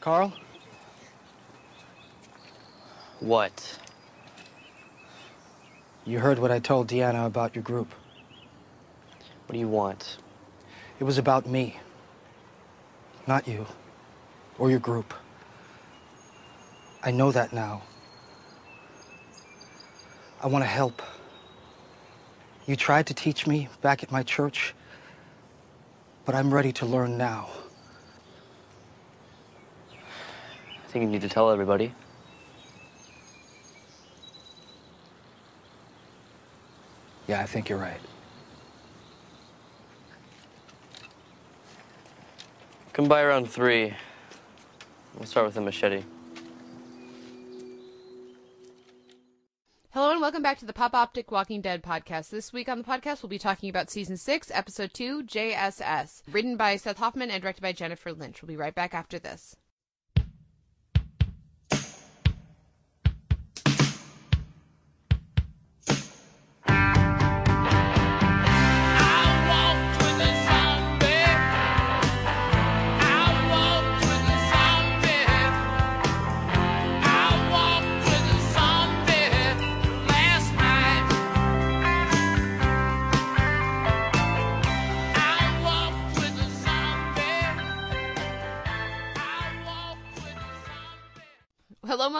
Carl? What? You heard what I told Deanna about your group. What do you want? It was about me. Not you. Or your group. I know that now. I want to help. You tried to teach me back at my church, but I'm ready to learn now. I think you need to tell everybody. Yeah, I think you're right. Come by around three. We'll start with a machete. Hello and welcome back to the PopOptiq Walking Dead podcast. This week on the podcast, we'll be talking about season six, episode two, JSS, written by Seth Hoffman and directed by Jennifer Lynch. We'll be right back after this.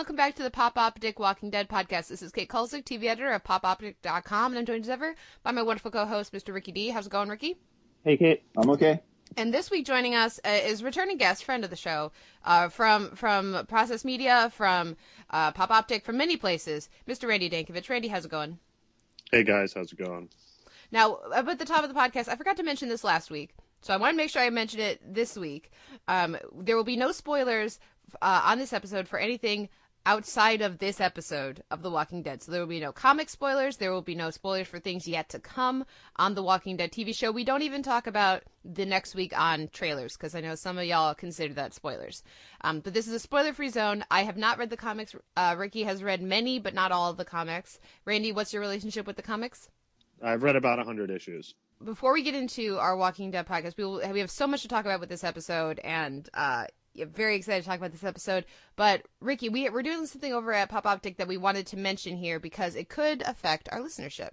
Welcome back to the PopOptiq Walking Dead podcast. This is Kate Kulzick, TV editor of popoptiq.com, and I'm joined as ever by my wonderful co-host, Mr. Ricky D. How's it going, Ricky? Hey, Kate. I'm okay. And this week joining us uh, is returning guest, friend of the show, uh, from from Process Media, from uh, PopOptiq, from many places, Mr. Randy Dankievitch. Randy, how's it going? Hey guys, how's it going? Now, up at the top of the podcast, I forgot to mention this last week, so I want to make sure I mention it this week. Um, there will be no spoilers uh, on this episode for anything outside of this episode of The Walking Dead. So there will be no comic spoilers. There will be no spoilers for things yet to come on The Walking Dead TV show. We don't even talk about the next week on trailers because I know some of y'all consider that spoilers. Um, but this is a spoiler free zone. I have not read the comics. Uh, Ricky has read many, but not all of the comics. Randy, what's your relationship with the comics? I've read about 100 issues. Before we get into our Walking Dead podcast, we, will, we have so much to talk about with this episode, and uh, very excited to talk about this episode. But Ricky, we we're doing something over at PopOptiq that we wanted to mention here because it could affect our listenership.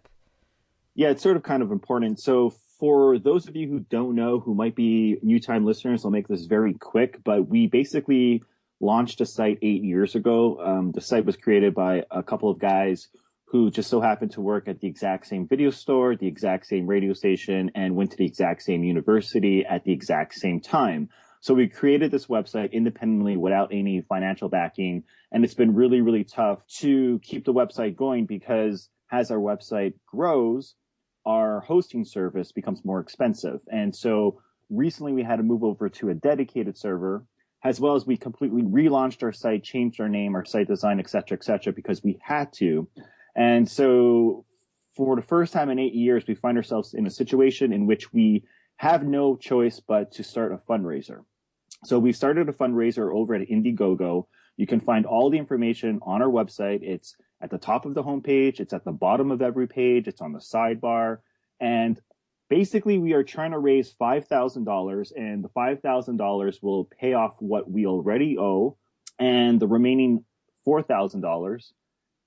Yeah, it's sort of kind of important. So for those of you who don't know, who might be new time listeners, I'll make this very quick. But we basically launched a site eight years ago. Um, the site was created by a couple of guys who just so happened to work at the exact same video store, the exact same radio station, and went to the exact same university at the exact same time. So we created this website independently without any financial backing. And it's been really, really tough to keep the website going because as our website grows, our hosting service becomes more expensive. And so recently we had to move over to a dedicated server as well as we completely relaunched our site, changed our name, our site design, et cetera, et cetera, because we had to. And so for the first time in eight years, we find ourselves in a situation in which we have no choice but to start a fundraiser. So we've started a fundraiser over at Indiegogo. You can find all the information on our website. It's at the top of the homepage. It's at the bottom of every page. It's on the sidebar. And basically we are trying to raise $5,000 and the $5,000 will pay off what we already owe. And the remaining $4,000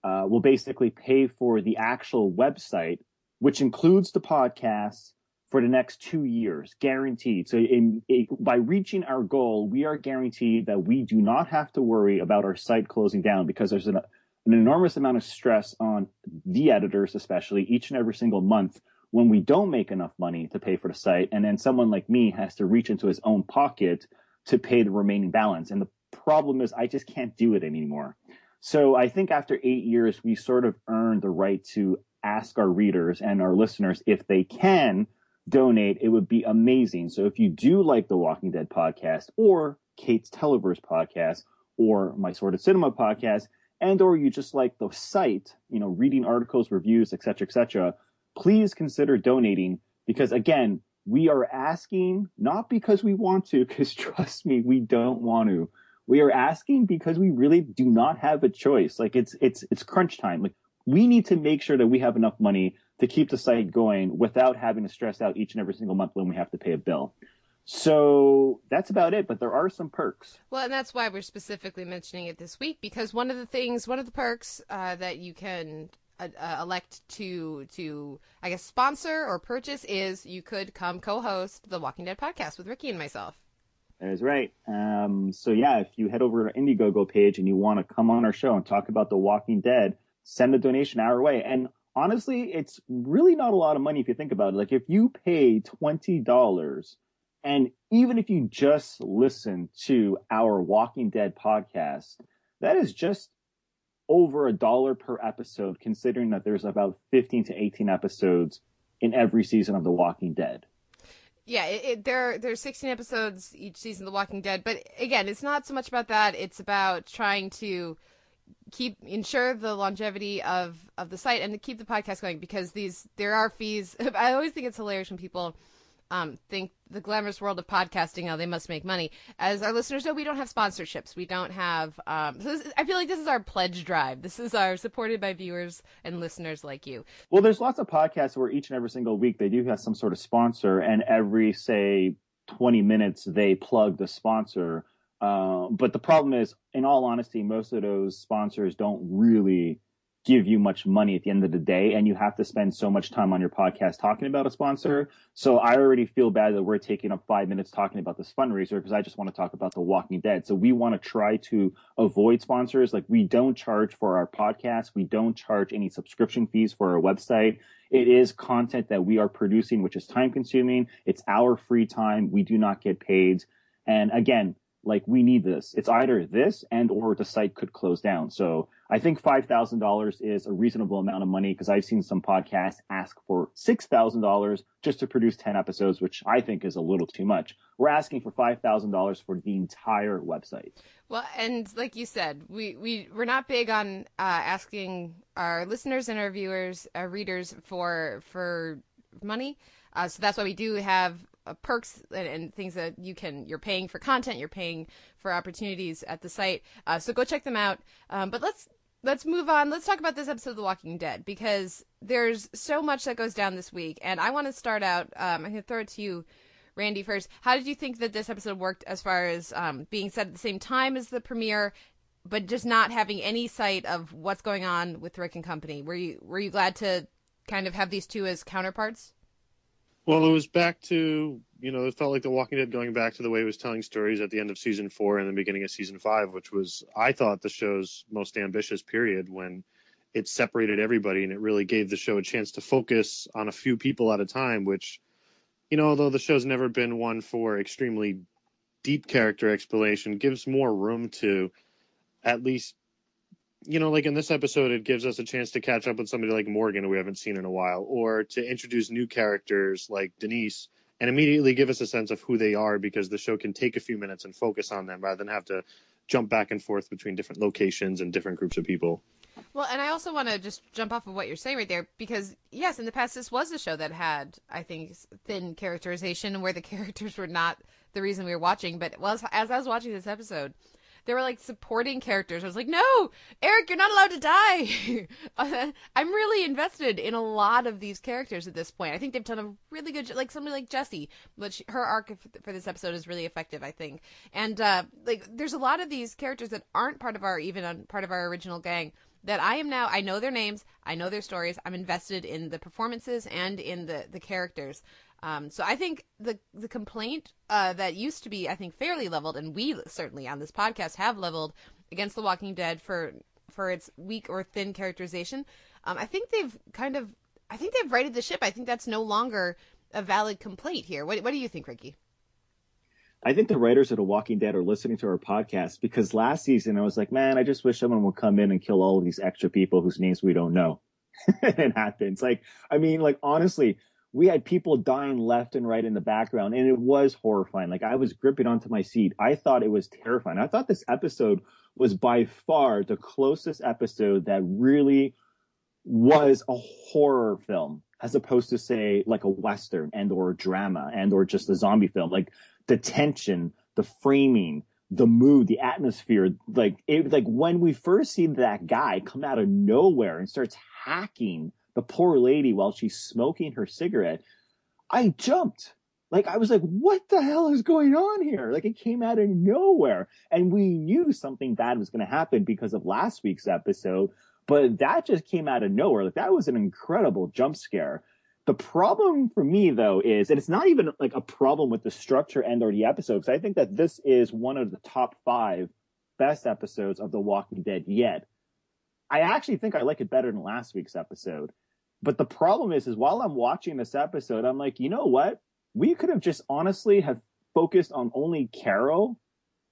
uh, will basically pay for the actual website, which includes the podcast for the next two years, guaranteed. So in, in, by reaching our goal, we are guaranteed that we do not have to worry about our site closing down because there's an, an enormous amount of stress on the editors, especially each and every single month when we don't make enough money to pay for the site. And then someone like me has to reach into his own pocket to pay the remaining balance. And the problem is I just can't do it anymore. So I think after eight years, we sort of earned the right to ask our readers and our listeners if they can donate, it would be amazing. So if you do like the Walking Dead podcast or Kate's Televerse podcast or my Sordid Cinema podcast, and or you just like the site, you know, reading articles, reviews, etc., etc., please consider donating because again, we are asking not because we want to, because trust me, we don't want to. We are asking because we really do not have a choice. Like it's it's it's crunch time. Like we need to make sure that we have enough money to keep the site going without having to stress out each and every single month when we have to pay a bill. So that's about it, but there are some perks. Well, and that's why we're specifically mentioning it this week because one of the things, one of the perks uh, that you can uh, uh, elect to to I guess sponsor or purchase is you could come co-host the Walking Dead podcast with Ricky and myself. That is right. Um, so yeah, if you head over to our Indiegogo page and you want to come on our show and talk about The Walking Dead, send a donation our way. And honestly, it's really not a lot of money if you think about it. Like if you pay twenty dollars and even if you just listen to our Walking Dead podcast, that is just over a dollar per episode, considering that there's about 15 to 18 episodes in every season of The Walking Dead. Yeah, it, it, there there's 16 episodes each season of The Walking Dead, but again, it's not so much about that. It's about trying to keep ensure the longevity of of the site and to keep the podcast going because these there are fees. I always think it's hilarious when people um, think the glamorous world of podcasting, oh, they must make money. As our listeners know, we don't have sponsorships. We don't have. Um, so I feel like this is our pledge drive. This is our supported by viewers and listeners like you. Well, there's lots of podcasts where each and every single week they do have some sort of sponsor, and every say 20 minutes they plug the sponsor. Uh, but the problem is, in all honesty, most of those sponsors don't really give you much money at the end of the day and you have to spend so much time on your podcast talking about a sponsor. So I already feel bad that we're taking up five minutes talking about this fundraiser because I just want to talk about The Walking Dead. So we want to try to avoid sponsors. Like we don't charge for our podcast. We don't charge any subscription fees for our website. It is content that we are producing, which is time consuming. It's our free time. We do not get paid. And again, like we need this. It's either this and or the site could close down. So I think $5,000 is a reasonable amount of money because I've seen some podcasts ask for $6,000 just to produce 10 episodes, which I think is a little too much. We're asking for $5,000 for the entire website. Well, and like you said, we, we, we're not big on uh, asking our listeners and our viewers, our readers for, for money. Uh, so that's why we do have uh, perks and, and, things that you can you're paying for content you're paying for opportunities at the site uh, so go check them out um, but let's let's move on. Let's talk about this episode of The Walking Dead because there's so much that goes down this week, and I want to start out. Um, I'm going to throw it to you, Randy, first. How did you think that this episode worked as far as um, being set at the same time as the premiere, but just not having any sight of what's going on with Rick and Company? Were you were you glad to kind of have these two as counterparts? Well, it was back to you know, it felt like The Walking Dead going back to the way it was telling stories at the end of season four and the beginning of season five, which was I thought the show's most ambitious period when it separated everybody and it really gave the show a chance to focus on a few people at a time, which, you know, although the show's never been one for extremely deep character explanation, gives more room to at least you know, like in this episode, it gives us a chance to catch up with somebody like Morgan who we haven't seen in a while, or to introduce new characters like Denise and immediately give us a sense of who they are because the show can take a few minutes and focus on them rather than have to jump back and forth between different locations and different groups of people. Well, and I also want to just jump off of what you're saying right there because yes, in the past this was a show that had I think thin characterization where the characters were not the reason we were watching, but well, as, as I was watching this episode, they were like supporting characters. I was like, no, Eric, you're not allowed to die. I'm really invested in a lot of these characters at this point. I think they've done a really good, like somebody like Jessie, which her arc for this episode is really effective, I think. And uh, like, there's a lot of these characters that aren't part of our even part of our original gang that I am now I know their names, I know their stories, I'm invested in the performances and in the the characters. Um, so I think the the complaint uh, that used to be, I think, fairly leveled, and we certainly on this podcast have leveled against The Walking Dead for for its weak or thin characterization. Um, I think they've kind of, I think they've righted the ship. I think that's no longer a valid complaint here. What What do you think, Ricky? I think the writers of The Walking Dead are listening to our podcast because last season I was like, man, I just wish someone would come in and kill all of these extra people whose names we don't know. it happens. Like, I mean, like honestly, we had people dying left and right in the background and it was horrifying. Like I was gripping onto my seat. I thought it was terrifying. I thought this episode was by far the closest episode that really was a horror film as opposed to say like a western and or drama and or just a zombie film. Like the tension, the framing, the mood, the atmosphere, like it, like when we first see that guy come out of nowhere and starts hacking the poor lady while she's smoking her cigarette, I jumped. Like I was like, what the hell is going on here? Like it came out of nowhere. And we knew something bad was going to happen because of last week's episode, but that just came out of nowhere. Like that was an incredible jump scare. The problem for me though is, and it's not even like a problem with the structure and or the episode, because I think that this is one of the top five best episodes of The Walking Dead yet. I actually think I like it better than last week's episode. But the problem is, is while I'm watching this episode, I'm like, you know what? we could have just honestly have focused on only Carol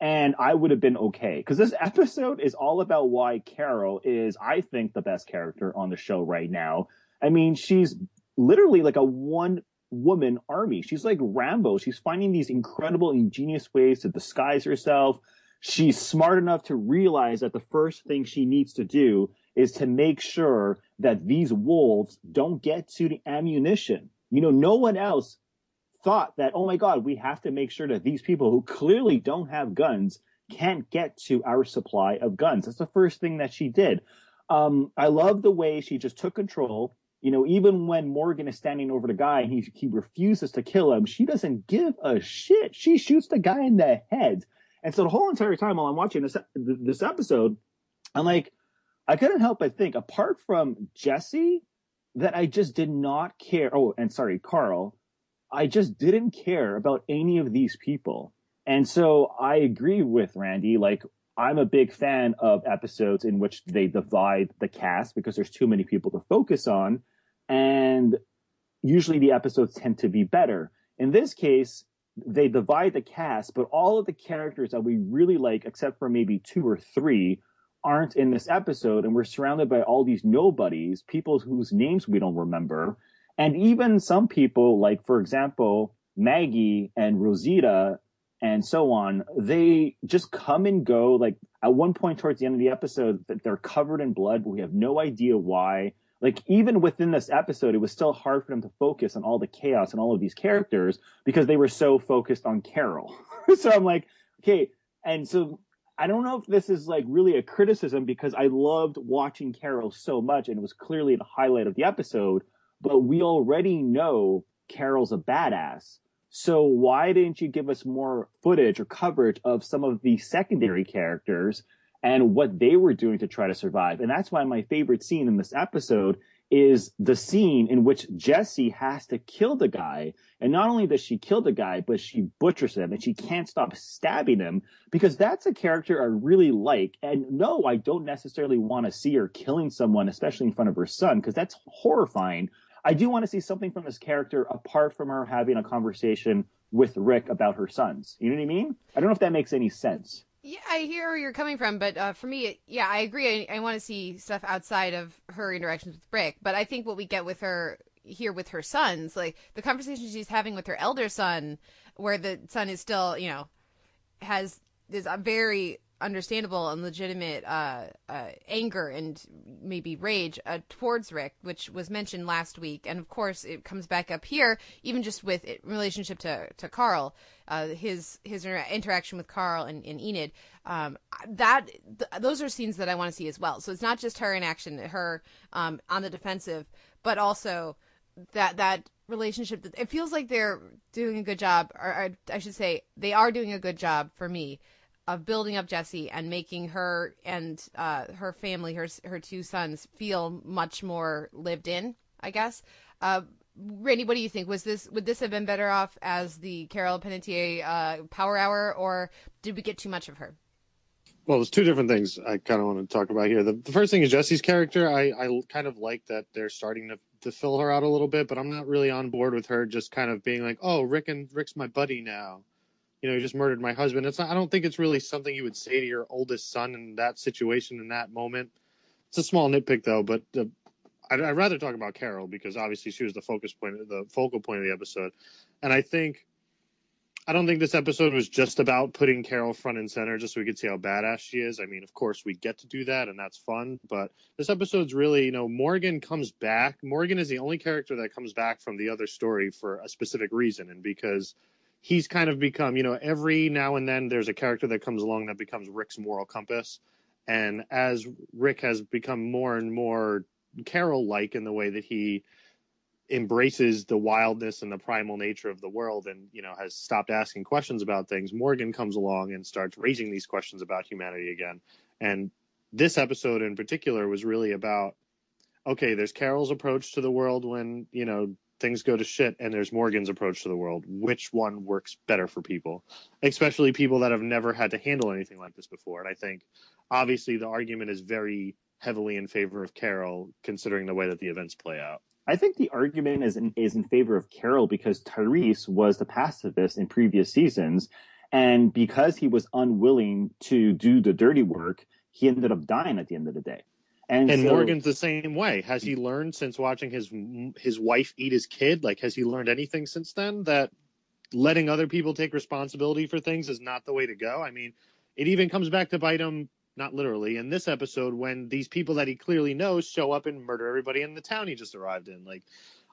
and I would have been okay. Because this episode is all about why Carol is, I think, the best character on the show right now. I mean, she's literally like a one woman army. She's like Rambo. She's finding these incredible, ingenious ways to disguise herself. She's smart enough to realize that the first thing she needs to do is to make sure that these wolves don't get to the ammunition. You know, no one else thought that, oh my God, we have to make sure that these people who clearly don't have guns can't get to our supply of guns. That's the first thing that she did. Um, I love the way she just took control. You know, even when Morgan is standing over the guy and he, he refuses to kill him, she doesn't give a shit. She shoots the guy in the head. And so the whole entire time while I'm watching this, this episode, I'm like, I couldn't help but think, apart from Jessie, that I just did not care. Oh, and sorry, Carl, I just didn't care about any of these people. And so I agree with Randy. Like, I'm a big fan of episodes in which they divide the cast because there's too many people to focus on. And usually the episodes tend to be better. In this case, they divide the cast, but all of the characters that we really like, except for maybe two or three, aren't in this episode. And we're surrounded by all these nobodies, people whose names we don't remember. And even some people, like, for example, Maggie and Rosita and so on, they just come and go. Like, at one point towards the end of the episode, that they're covered in blood, but we have no idea why. Like, even within this episode, it was still hard for them to focus on all the chaos and all of these characters because they were so focused on Carol. so I'm like, okay. And so I don't know if this is like really a criticism because I loved watching Carol so much and it was clearly the highlight of the episode but we already know Carol's a badass. So why didn't you give us more footage or coverage of some of the secondary characters and what they were doing to try to survive? And that's why my favorite scene in this episode is the scene in which Jessie has to kill the guy. And not only does she kill the guy, but she butchers him and she can't stop stabbing him because that's a character I really like. And no, I don't necessarily want to see her killing someone, especially in front of her son, because that's horrifying. I do want to see something from this character apart from her having a conversation with Rick about her sons. You know what I mean? I don't know if that makes any sense. Yeah, I hear where you're coming from, but uh, for me, yeah, I agree. I, I want to see stuff outside of her interactions with Rick, but I think what we get with her here with her sons, like the conversation she's having with her elder son, where the son is still, you know, has this very understandable and legitimate uh, uh, anger and maybe rage uh, towards Rick, which was mentioned last week, and of course it comes back up here, even just with it, relationship to to Carl, uh, his his inter- interaction with Carl and, and Enid. Um, that th- those are scenes that I want to see as well. So it's not just her in action, her um, on the defensive, but also that that relationship. That, it feels like they're doing a good job, or, or I should say, they are doing a good job for me of building up Jessie and making her and uh, her family, her her two sons, feel much more lived in. I guess. Uh, Randy, what do you think? Was this would this have been better off as the Carol Peletier uh, Power Hour, or did we get too much of her? Well, there's two different things I kind of want to talk about here. The, the first thing is Jessie's character. I, I kind of like that they're starting to, to fill her out a little bit, but I'm not really on board with her just kind of being like, oh, Rick and Rick's my buddy now you know, you just murdered my husband. It's not, I don't think it's really something you would say to your oldest son in that situation in that moment. It's a small nitpick though, but uh, I'd, I'd, rather talk about Carol because obviously she was the focus point, the focal point of the episode. And I think, I don't think this episode was just about putting Carol front and center just so we could see how badass she is. I mean, of course we get to do that and that's fun, but this episode's really, you know, Morgan comes back. Morgan is the only character that comes back from the other story for a specific reason and because he's kind of become, you know, every now and then there's a character that comes along that becomes Rick's moral compass. And as Rick has become more and more Carol like in the way that he embraces the wildness and the primal nature of the world and you know has stopped asking questions about things morgan comes along and starts raising these questions about humanity again and this episode in particular was really about okay there's carol's approach to the world when you know things go to shit and there's morgan's approach to the world which one works better for people? Especially people that have never had to handle anything like this before. And i think obviously the argument is very heavily in favor of carol considering the way that the events play out. I think the argument is in, is in favor of Carol because Tyrese was the pacifist in previous seasons, and because he was unwilling to do the dirty work, he ended up dying at the end of the day. And, and so, Morgan's the same way. Has he learned since watching his his wife eat his kid? Like, has he learned anything since then that letting other people take responsibility for things is not the way to go? I mean, it even comes back to bite him not literally, in this episode when these people that he clearly knows show up and murder everybody in the town he just arrived in. Like,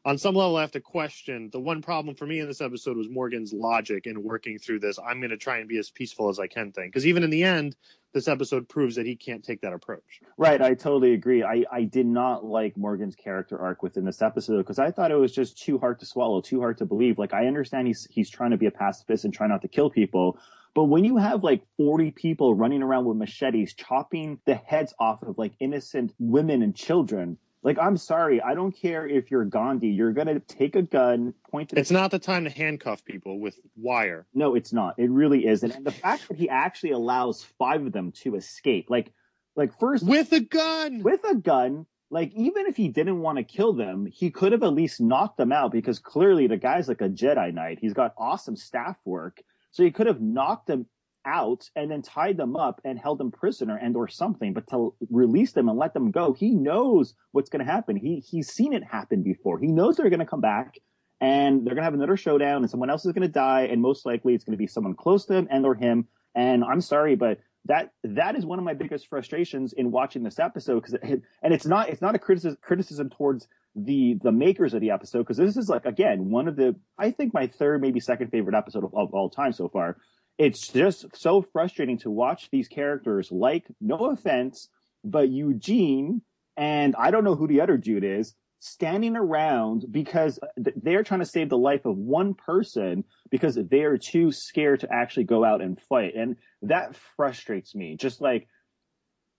on some level, I have to question the one problem for me in this episode was Morgan's logic in working through this. I'm going to try and be as peaceful as I can thing. Because even in the end, this episode proves that he can't take that approach. Right. I totally agree. I, I did not like Morgan's character arc within this episode because I thought it was just too hard to swallow, too hard to believe. Like, I understand he's, he's trying to be a pacifist and try not to kill people but when you have like 40 people running around with machetes, chopping the heads off of like innocent women and children, like I'm sorry, I don't care if you're Gandhi, you're gonna take a gun, point it. It's not the time to handcuff people with wire. No, it's not. It really isn't. And the fact that he actually allows five of them to escape, like, like first with a gun, with a gun. Like even if he didn't want to kill them, he could have at least knocked them out because clearly the guy's like a Jedi Knight. He's got awesome staff work so he could have knocked them out and then tied them up and held them prisoner and or something, but to release them and let them go, he knows what's going to happen. He he's seen it happen before. He knows they're going to come back and they're going to have another showdown and someone else is going to die and most likely it's going to be someone close to him and or him. And I'm sorry, but that that is one of my biggest frustrations in watching this episode because it, and it's not it's not a criticism criticism towards the the makers of the episode because this is like again one of the I think my third maybe second favorite episode of, of all time so far. It's just so frustrating to watch these characters like no offense, but Eugene and I don't know who the other dude is standing around because they're trying to save the life of one person because they're too scared to actually go out and fight. And that frustrates me. Just like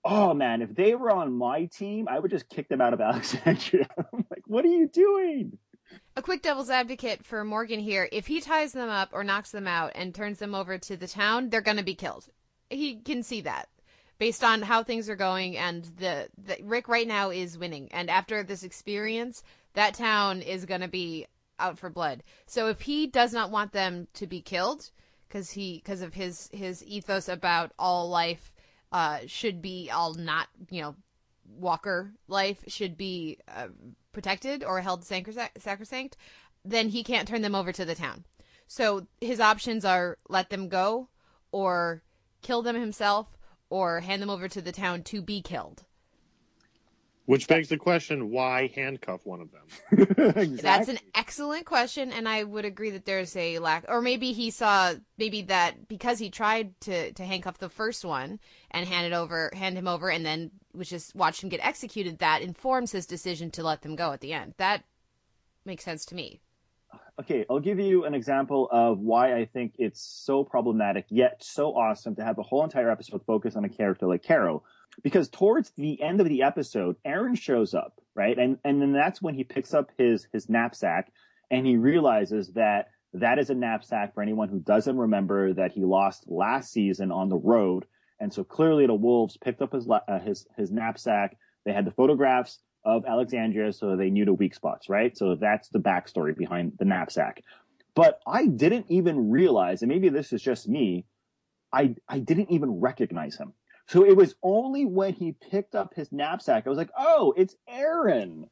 oh man, if they were on my team, I would just kick them out of Alexandria. I'm like, what are you doing? A quick devil's advocate for Morgan here. If he ties them up or knocks them out and turns them over to the town, they're going to be killed. He can see that based on how things are going and the, the Rick right now is winning. And after this experience, that town is going to be out for blood. So if he does not want them to be killed because he because of his his ethos about all life uh, should be all not, you know, Walker life should be uh, protected or held sacrosanct, then he can't turn them over to the town. So his options are let them go or kill them himself or hand them over to the town to be killed. Which begs the question, why handcuff one of them? exactly. That's an excellent question, and I would agree that there's a lack, or maybe he saw maybe that because he tried to to handcuff the first one and hand it over, hand him over, and then was just watched him get executed. That informs his decision to let them go at the end. That makes sense to me. Okay, I'll give you an example of why I think it's so problematic yet so awesome to have the whole entire episode focus on a character like Carol because towards the end of the episode, Aaron shows up, right? And and then that's when he picks up his his knapsack and he realizes that that is a knapsack for anyone who doesn't remember that he lost last season on the road. And so clearly the Wolves picked up his uh, his his knapsack. They had the photographs of Alexandria, so they knew the weak spots, right? So that's the backstory behind the knapsack. But I didn't even realize, and maybe this is just me, I I didn't even recognize him. So it was only when he picked up his knapsack, I was like, oh, it's Aaron.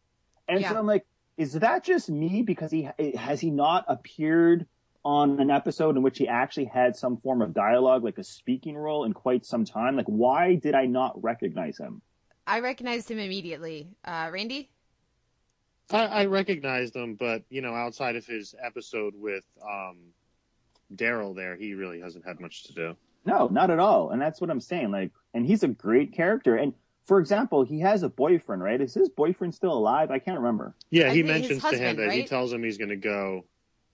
And yeah. so I'm like, is that just me? Because he has he not appeared on an episode in which he actually had some form of dialogue, like a speaking role in quite some time? Like, why did I not recognize him? I recognized him immediately. Uh, Randy? I, I recognized him, but, you know, outside of his episode with um, Daryl there, he really hasn't had much to do. No, not at all. And that's what I'm saying. Like, and he's a great character. And for example, he has a boyfriend, right? Is his boyfriend still alive? I can't remember. Yeah, he think his mentions to him husband, that he tells him he's going to go.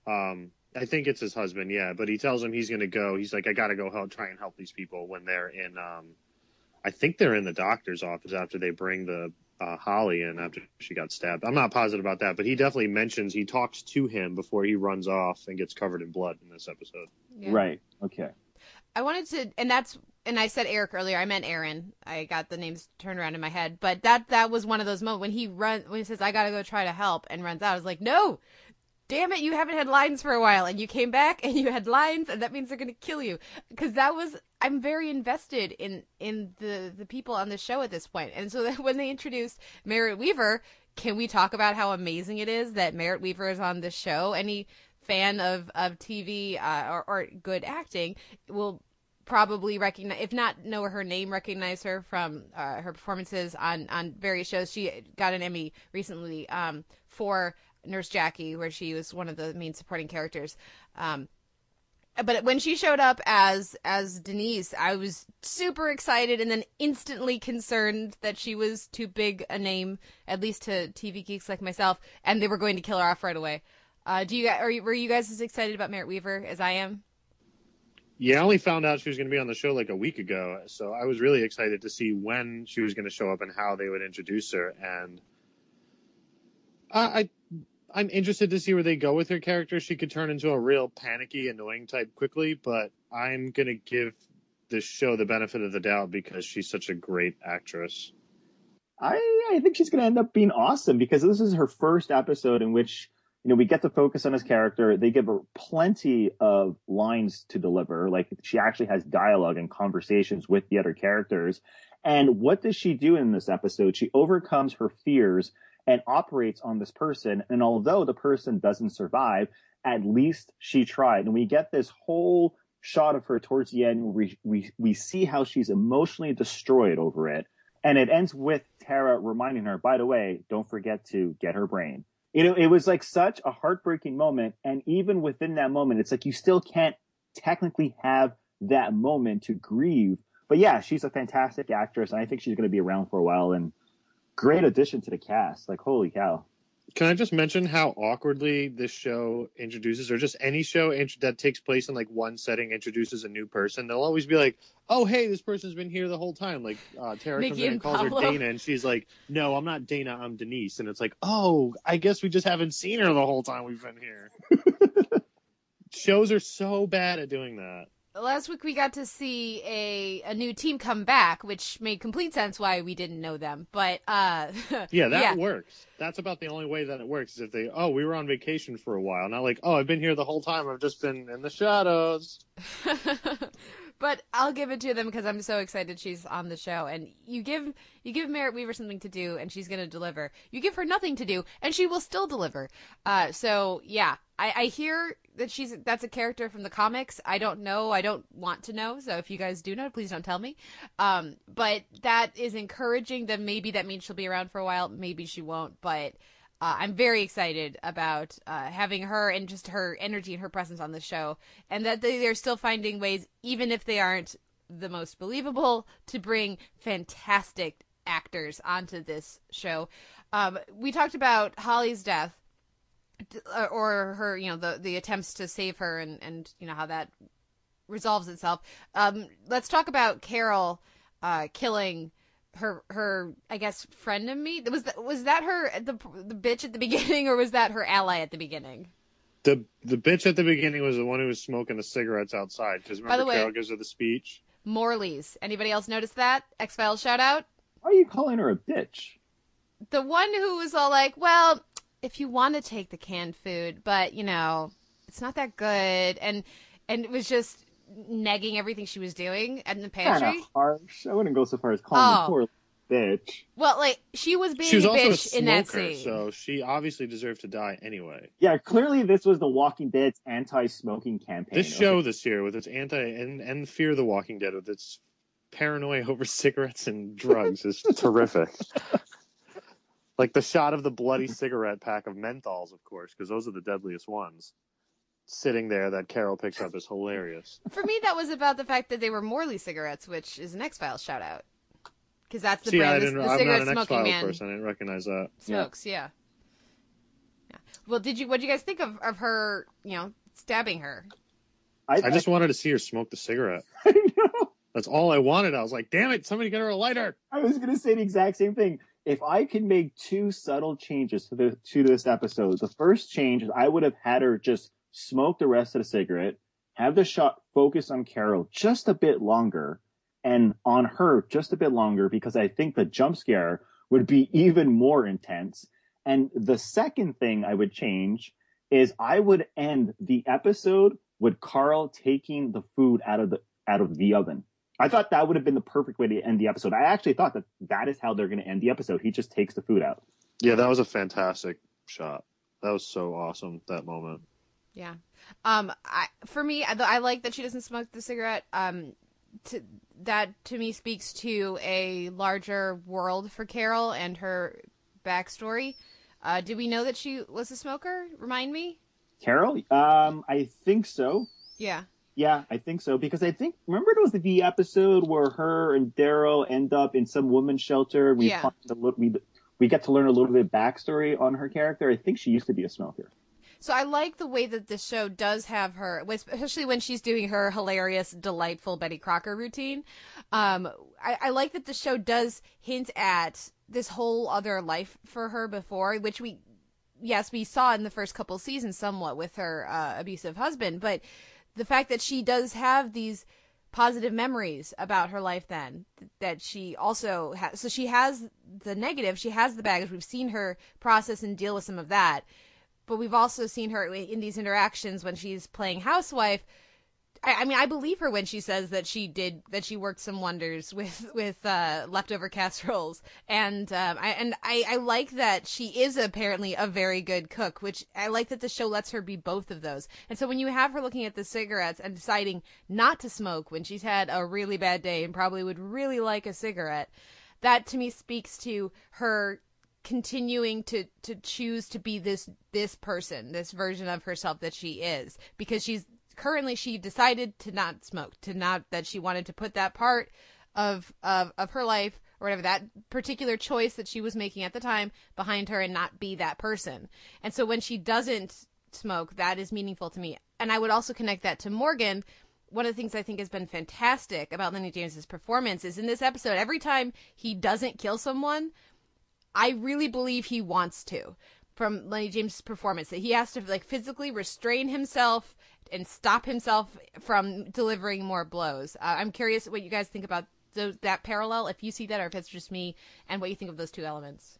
Um, I think it's his husband, yeah, but he tells him he's going to go. He's like, I got to go help, try and help these people when they're in. Um, I think they're in the doctor's office after they bring the uh, Holly in after she got stabbed. I'm not positive about that, but he definitely mentions he talks to him before he runs off and gets covered in blood in this episode. Yeah. Right. Okay. I wanted to, and that's, and I said Eric earlier. I meant Aaron. I got the names turned around in my head, but that that was one of those moments when he run when he says, "I gotta go try to help," and runs out. I was like, "No, damn it! You haven't had lines for a while, and you came back and you had lines, and that means they're gonna kill you." Because that was, I'm very invested in in the the people on the show at this point, and so when they introduced Merritt Wever, can we talk about how amazing it is that Merritt Wever is on this show? Any fan of of TV uh, or, or good acting will probably recognize, if not know her name, recognize her from uh, her performances on on various shows. She got an Emmy recently um, for Nurse Jackie, where she was one of the main supporting characters. Um, but when she showed up as as Denise, I was super excited and then instantly concerned that she was too big a name, at least to TV geeks like myself, and they were going to kill her off right away. Uh, do you guys, are you, were you guys as excited about Merritt Wever as I am? Yeah, I only found out she was going to be on the show like a week ago, so I was really excited to see when she was going to show up and how they would introduce her. And I, I, I'm interested to see where they go with her character. She could turn into a real panicky, annoying type quickly, but I'm going to give this show the benefit of the doubt because she's such a great actress. I I think she's going to end up being awesome because this is her first episode in which you know we get to focus on his character. They give her plenty of lines to deliver. Like she actually has dialogue and conversations with the other characters. And what does she do in this episode? She overcomes her fears and operates on this person. And although the person doesn't survive, at least she tried. And we get this whole shot of her towards the end we, we, we see how she's emotionally destroyed over it. And it ends with Tara reminding her, by the way, don't forget to get her brain. Know, it was like such a heartbreaking moment. And even within that moment, it's like you still can't technically have that moment to grieve. But yeah, she's a fantastic actress. And I think she's going to be around for a while and great addition to the cast. Like, holy cow. Can I just mention how awkwardly this show introduces, or just any show int- that takes place in like one setting introduces a new person? They'll always be like, "Oh, hey, this person's been here the whole time." Like uh, Tara Mickey comes in and and calls Pablo. her Dana, and she's like, "No, I'm not Dana. I'm Denise." And it's like, "Oh, I guess we just haven't seen her the whole time we've been here." Shows are so bad at doing that. Last week we got to see a a new team come back, which made complete sense why we didn't know them. But uh, Yeah, that yeah. works. That's about the only way that it works. Is if they, oh, we were on vacation for a while, not like, oh, I've been here the whole time. I've just been in the shadows. but I'll give it to them because I'm so excited she's on the show. And you give you give Merritt Wever something to do, and she's going to deliver. You give her nothing to do, and she will still deliver. Uh, so yeah, I, I hear that she's that's a character from the comics. I don't know. I don't want to know. So if you guys do know, please don't tell me. Um, but that is encouraging. That maybe that means she'll be around for a while. Maybe she won't. But uh, I'm very excited about uh, having her and just her energy and her presence on the show, and that they, they're still finding ways, even if they aren't the most believable, to bring fantastic actors onto this show. Um, we talked about Holly's death, or her, you know, the the attempts to save her, and and you know how that resolves itself. Um, let's talk about Carol uh, killing her her I guess friend of me. Was that was that her the the bitch at the beginning, or was that her ally at the beginning? The the bitch at the beginning was the one who was smoking the cigarettes outside. Because By the remember, way- Carol gives her the speech. Morley's. Anybody else notice that? X Files shout out. Why are you calling her a bitch? The one who was all like, "Well, if you want to take the canned food, but you know, it's not that good," and and it was just negging everything she was doing in the pantry. Kinda harsh. I wouldn't go so far as calling Oh. her poor bitch. Well, like she was being She was a also a bitch in that smoker, scene. so she obviously deserved to die anyway. Yeah, clearly this was The Walking Dead's anti-smoking campaign. This okay? show this year with its anti and, and Fear of the Walking Dead with its paranoia over cigarettes and drugs is terrific. Like the shot of the bloody mm-hmm. cigarette pack of menthols, of course, because those are the deadliest ones. Sitting there that Carol picks up is hilarious. For me, that was about the fact that they were Morley cigarettes, which is an X Files shout out. because that's the See, I brand. The, didn't, the I'm cigarette not an X-Files man person. I didn't recognize that. smokes. Yeah. yeah. Well, did you? What did you guys think of of her? You know, stabbing her. I just wanted to see her smoke the cigarette. I know. That's all I wanted. I was like, damn it, somebody get her a lighter. I was going to say the exact same thing. If I could make two subtle changes to the to this episode, the first change is I would have had her just smoke the rest of the cigarette, have the shot focus on Carol just a bit longer, and on her just a bit longer because I think the jump scare would be even more intense. And the second thing I would change is I would end the episode with Carl taking the food out of the out of the oven. I thought that would have been the perfect way to end the episode. I actually thought that that is how they're going to end the episode. He just takes the food out. Yeah, that was a fantastic shot. That was so awesome, that moment. Yeah. Um. I for me, I, I like that she doesn't smoke the cigarette. Um. To, that to me speaks to a larger world for Carol and her backstory. Uh, did we know that she was a smoker? Remind me. Carol, um, I think so. Yeah. Yeah, I think so because I think remember it was the episode where her and Daryl end up in some women's shelter. We Yeah. find a little, we we get to learn a little bit of backstory on her character. I think she used to be a smoker. So I like the way that the show does have her, especially when she's doing her hilarious, delightful Betty Crocker routine. Um, I, I like that the show does hint at this whole other life for her before, which we, yes, we saw in the first couple seasons somewhat with her uh, abusive husband, but the fact that she does have these positive memories about her life then that she also has so she has the negative she has the baggage we've seen her process and deal with some of that but we've also seen her in these interactions when she's playing housewife. I, I mean, I believe her when she says that she did that she worked some wonders with with uh, leftover casseroles, and um, I and I, I like that she is apparently a very good cook, which I like that the show lets her be both of those. And so when you have her looking at the cigarettes and deciding not to smoke when she's had a really bad day and probably would really like a cigarette, that to me speaks to her continuing to to choose to be this this person this version of herself that she is because she's currently she decided to not smoke to not that she wanted to put that part of of of her life or whatever that particular choice that she was making at the time behind her and not be that person. And so when she doesn't smoke that is meaningful to me. And i would also connect that to morgan. One of the things I think has been fantastic about Lennie James's performance is in this episode, every time he doesn't kill someone, I really believe he wants to from Lennie James' performance that he has to like physically restrain himself and stop himself from delivering more blows. Uh, I'm curious what you guys think about that parallel, if you see that or if it's just me, and what you think of those two elements.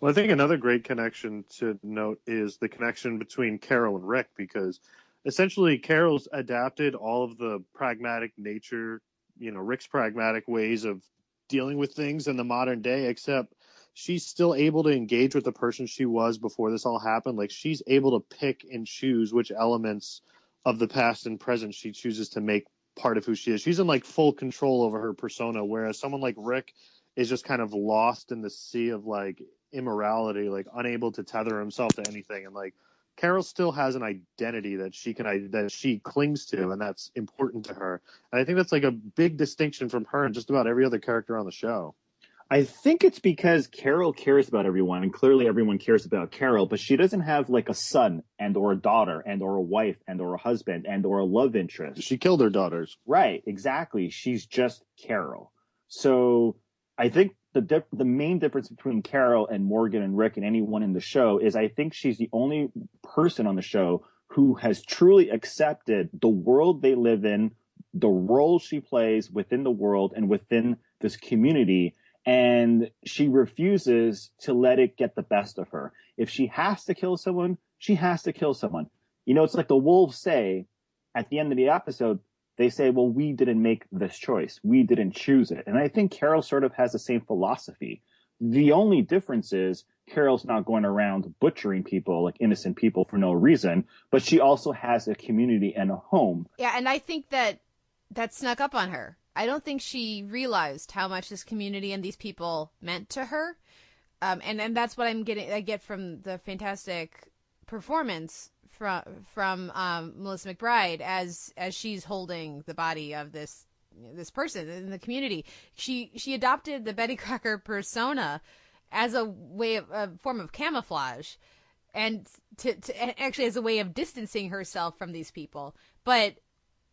Well, I think another great connection to note is the connection between Carol and Rick because essentially Carol's adapted all of the pragmatic nature, you know, Rick's pragmatic ways of dealing with things in the modern day, except she's still able to engage with the person she was before this all happened. Like she's able to pick and choose which elements of the past and present she chooses to make part of who she is. She's in like full control over her persona, whereas someone like Rick is just kind of lost in the sea of like immorality, like unable to tether himself to anything. And like Carol still has an identity that she can that she clings to, and that's important to her. And I think that's like a big distinction from her and just about every other character on the show. I think it's because Carol cares about everyone, and clearly everyone cares about Carol, but she doesn't have like a son and or a daughter and or a wife and or a husband and or a love interest. She killed her daughters. Right, exactly. She's just Carol. So I think the dif- the main difference between Carol and Morgan and Rick and anyone in the show is I think she's the only person on the show who has truly accepted the world they live in, the role she plays within the world and within this community and she refuses to let it get the best of her. If she has to kill someone, she has to kill someone. You know, it's like the wolves say at the end of the episode, they say, well, we didn't make this choice. We didn't choose it. And I think Carol sort of has the same philosophy. The only difference is Carol's not going around butchering people, like innocent people for no reason, but she also has a community and a home. Yeah, and I think that that snuck up on her. I don't think she realized how much this community and these people meant to her. Um, and, and that's what I'm getting, I get from the fantastic performance from, from, um, Melissa McBride as, as she's holding the body of this this person in the community. She she adopted the Betty Crocker persona as a way of a form of camouflage and to, to actually as a way of distancing herself from these people. But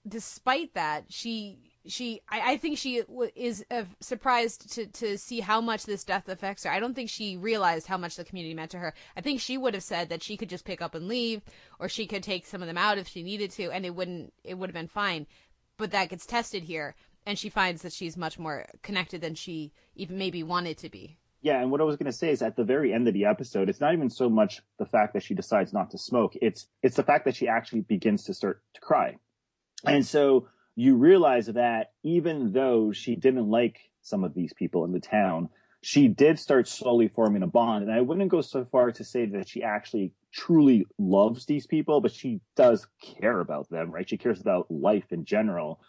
despite that, she she I, I think she is uh, surprised to to see how much this death affects her. I don't think she realized how much the community meant to her. I think she would have said that she could just pick up and leave, or she could take some of them out if she needed to, and it wouldn't it would have been fine. But that gets tested here, and she finds that she's much more connected than she even maybe wanted to be. Yeah, and what I was going to say is at the very end of the episode, it's not even so much the fact that she decides not to smoke. It's it's the fact that she actually begins to start to cry. And so you realize that even though she didn't like some of these people in the town, she did start slowly forming a bond. And I wouldn't go so far to say that she actually truly loves these people, but she does care about them, right? She cares about life in general.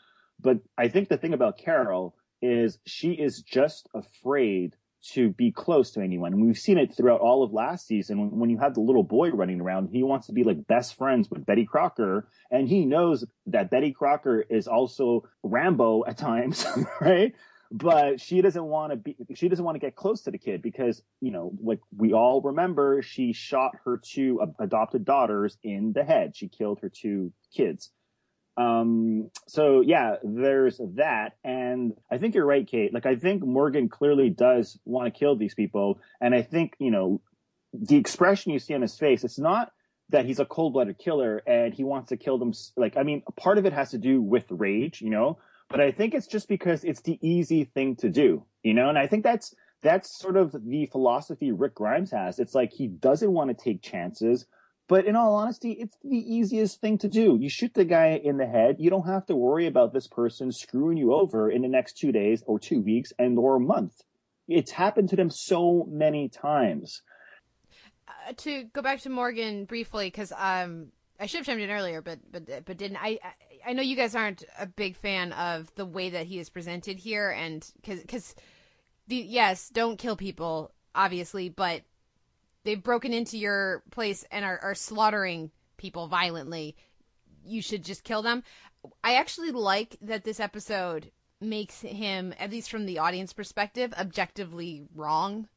But I think the thing about Carol is she is just afraid to be close to anyone. And we've seen it throughout all of last season. When, you have the little boy running around, he wants to be like best friends with Betty Crocker. And he knows that Betty Crocker is also Rambo at times, right? But she doesn't want to be, she doesn't want to get close to the kid because, you know, like we all remember, she shot her two adopted daughters in the head. She killed her two kids. Um, so yeah, there's that. And I think you're right, Kate. Like, I think Morgan clearly does want to kill these people. And I think, you know, the expression you see on his face, it's not that he's a cold blooded killer and he wants to kill them. Like, I mean, part of it has to do with rage, you know, but I think it's just because it's the easy thing to do, you know, and I think that's, that's sort of the philosophy Rick Grimes has. It's like he doesn't want to take chances, but in all honesty, it's the easiest thing to do. You shoot the guy in the head. You don't have to worry about this person screwing you over in the next two days or two weeks and or a month. It's happened to them so many times. Uh, to go back to Morgan briefly, because um, I should have chimed in earlier, but but but didn't. I, I I know you guys aren't a big fan of the way that he is presented here, and because because the yes, don't kill people, obviously, but they've broken into your place and are, are slaughtering people violently, you should just kill them. I actually like that this episode makes him, at least from the audience perspective, objectively wrong.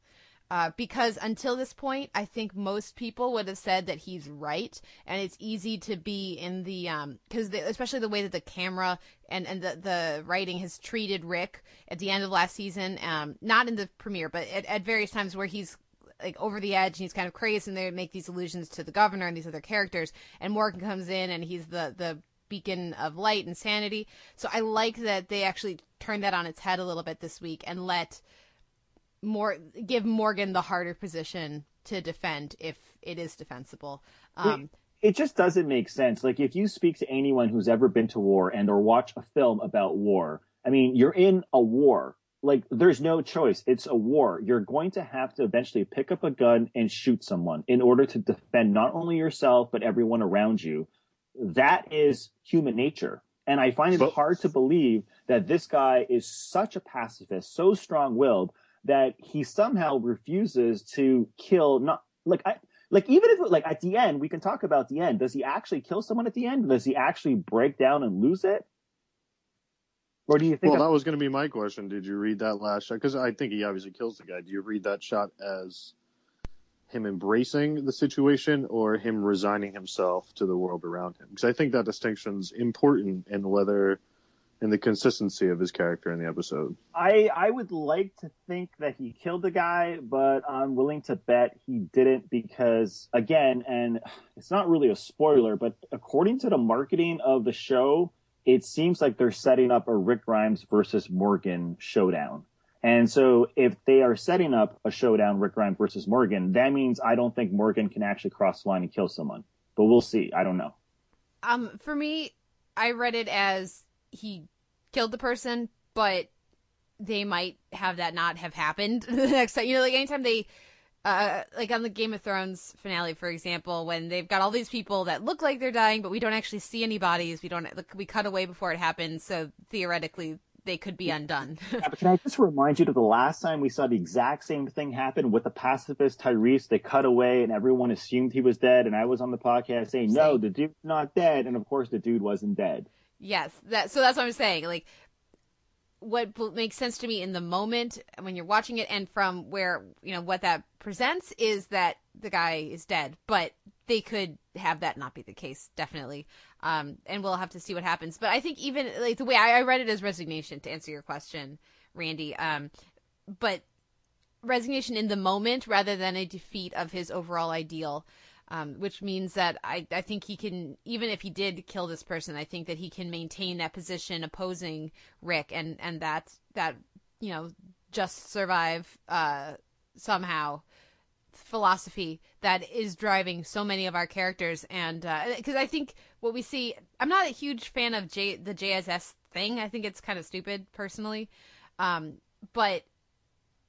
Uh, because until this point, I think most people would have said that he's right, and it's easy to be in the because um, especially the way that the camera and and the the writing has treated Rick at the end of last season, um, not in the premiere, but at, at various times where he's like over the edge and he's kind of crazy and they make these allusions to the governor and these other characters and Morgan comes in and he's the the beacon of light and sanity. So I like that they actually turned that on its head a little bit this week and let more give Morgan the harder position to defend if it is defensible. Um, it, it just doesn't make sense. Like if you speak to anyone who's ever been to war and or watch a film about war, I mean, you're in a war like there's no choice. It's a war. You're going to have to eventually pick up a gun and shoot someone in order to defend not only yourself but everyone around you. That is human nature. And I find it but, hard to believe that this guy is such a pacifist, so strong-willed that he somehow refuses to kill not like I like even if like at the end we can talk about the end does he actually kill someone at the end does he actually break down and lose it or do you think? Well, that was going to be my question. Did you read that last shot? Because I think he obviously kills the guy. Do you read that shot as him embracing the situation or him resigning himself to the world around him? Because I think that distinction's important in whether in the consistency of his character in the episode. I I would like to think that he killed the guy, but I'm willing to bet he didn't because again, and it's not really a spoiler, but according to the marketing of the show, it seems like they're setting up a Rick Grimes versus Morgan showdown. And so if they are setting up a showdown, Rick Grimes versus Morgan, that means I don't think Morgan can actually cross the line and kill someone. But we'll see. I don't know. Um, for me, I read it as he killed the person, but they might have that not have happened the next time. You know, like anytime they uh, like on the Game of Thrones finale, for example, when they've got all these people that look like they're dying, but we don't actually see any bodies. We don't. We cut away before it happens, so theoretically they could be undone. yeah, but can I just remind you to the last time we saw the exact same thing happen with the pacifist Tyrese? They cut away and everyone assumed he was dead, and I was on the podcast saying, "No, the dude's not dead," and of course the dude wasn't dead. Yes, that. So that's what I'm saying. Like what makes sense to me in the moment when you're watching it and from where you know what that presents is that the guy is dead but they could have that not be the case definitely. Um and we'll have to see what happens. But i think even like the way i, I read it as resignation to answer your question randy. Um but resignation in the moment rather than a defeat of his overall ideal um, which means that I, I think he can even if he did kill this person i think that he can maintain that position opposing rick and and that that you know just survive uh, somehow philosophy that is driving so many of our characters. And because uh, i think what we see i'm not a huge fan of J, the jss thing. I think it's kind of stupid personally. Um, but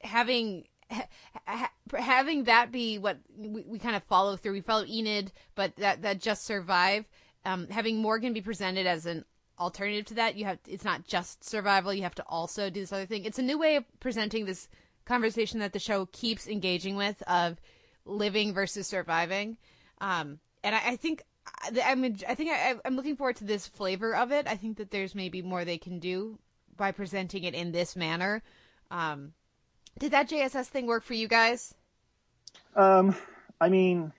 having ha- having that be what we, we, kind of follow through. We follow Enid, but that that just survive. Um, having Morgan be presented as an alternative to that, you have it's not just survival. You have to also do this other thing. It's a new way of presenting this conversation that the show keeps engaging with of living versus surviving. Um, and I, I think I'm I think I, am looking forward to this flavor of it. I think that there's maybe more they can do by presenting it in this manner. Um, did that JSS thing work for you guys? Um, I mean,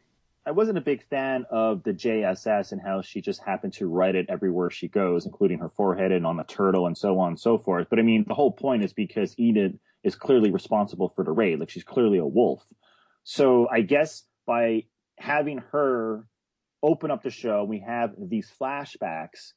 I wasn't a big fan of the JSS and how she just happened to write it everywhere she goes, including her forehead and on the turtle and so on and so forth. But I mean, the whole point is because Enid is clearly responsible for the raid. Like she's clearly a wolf. So I guess by having her open up the show, we have these flashbacks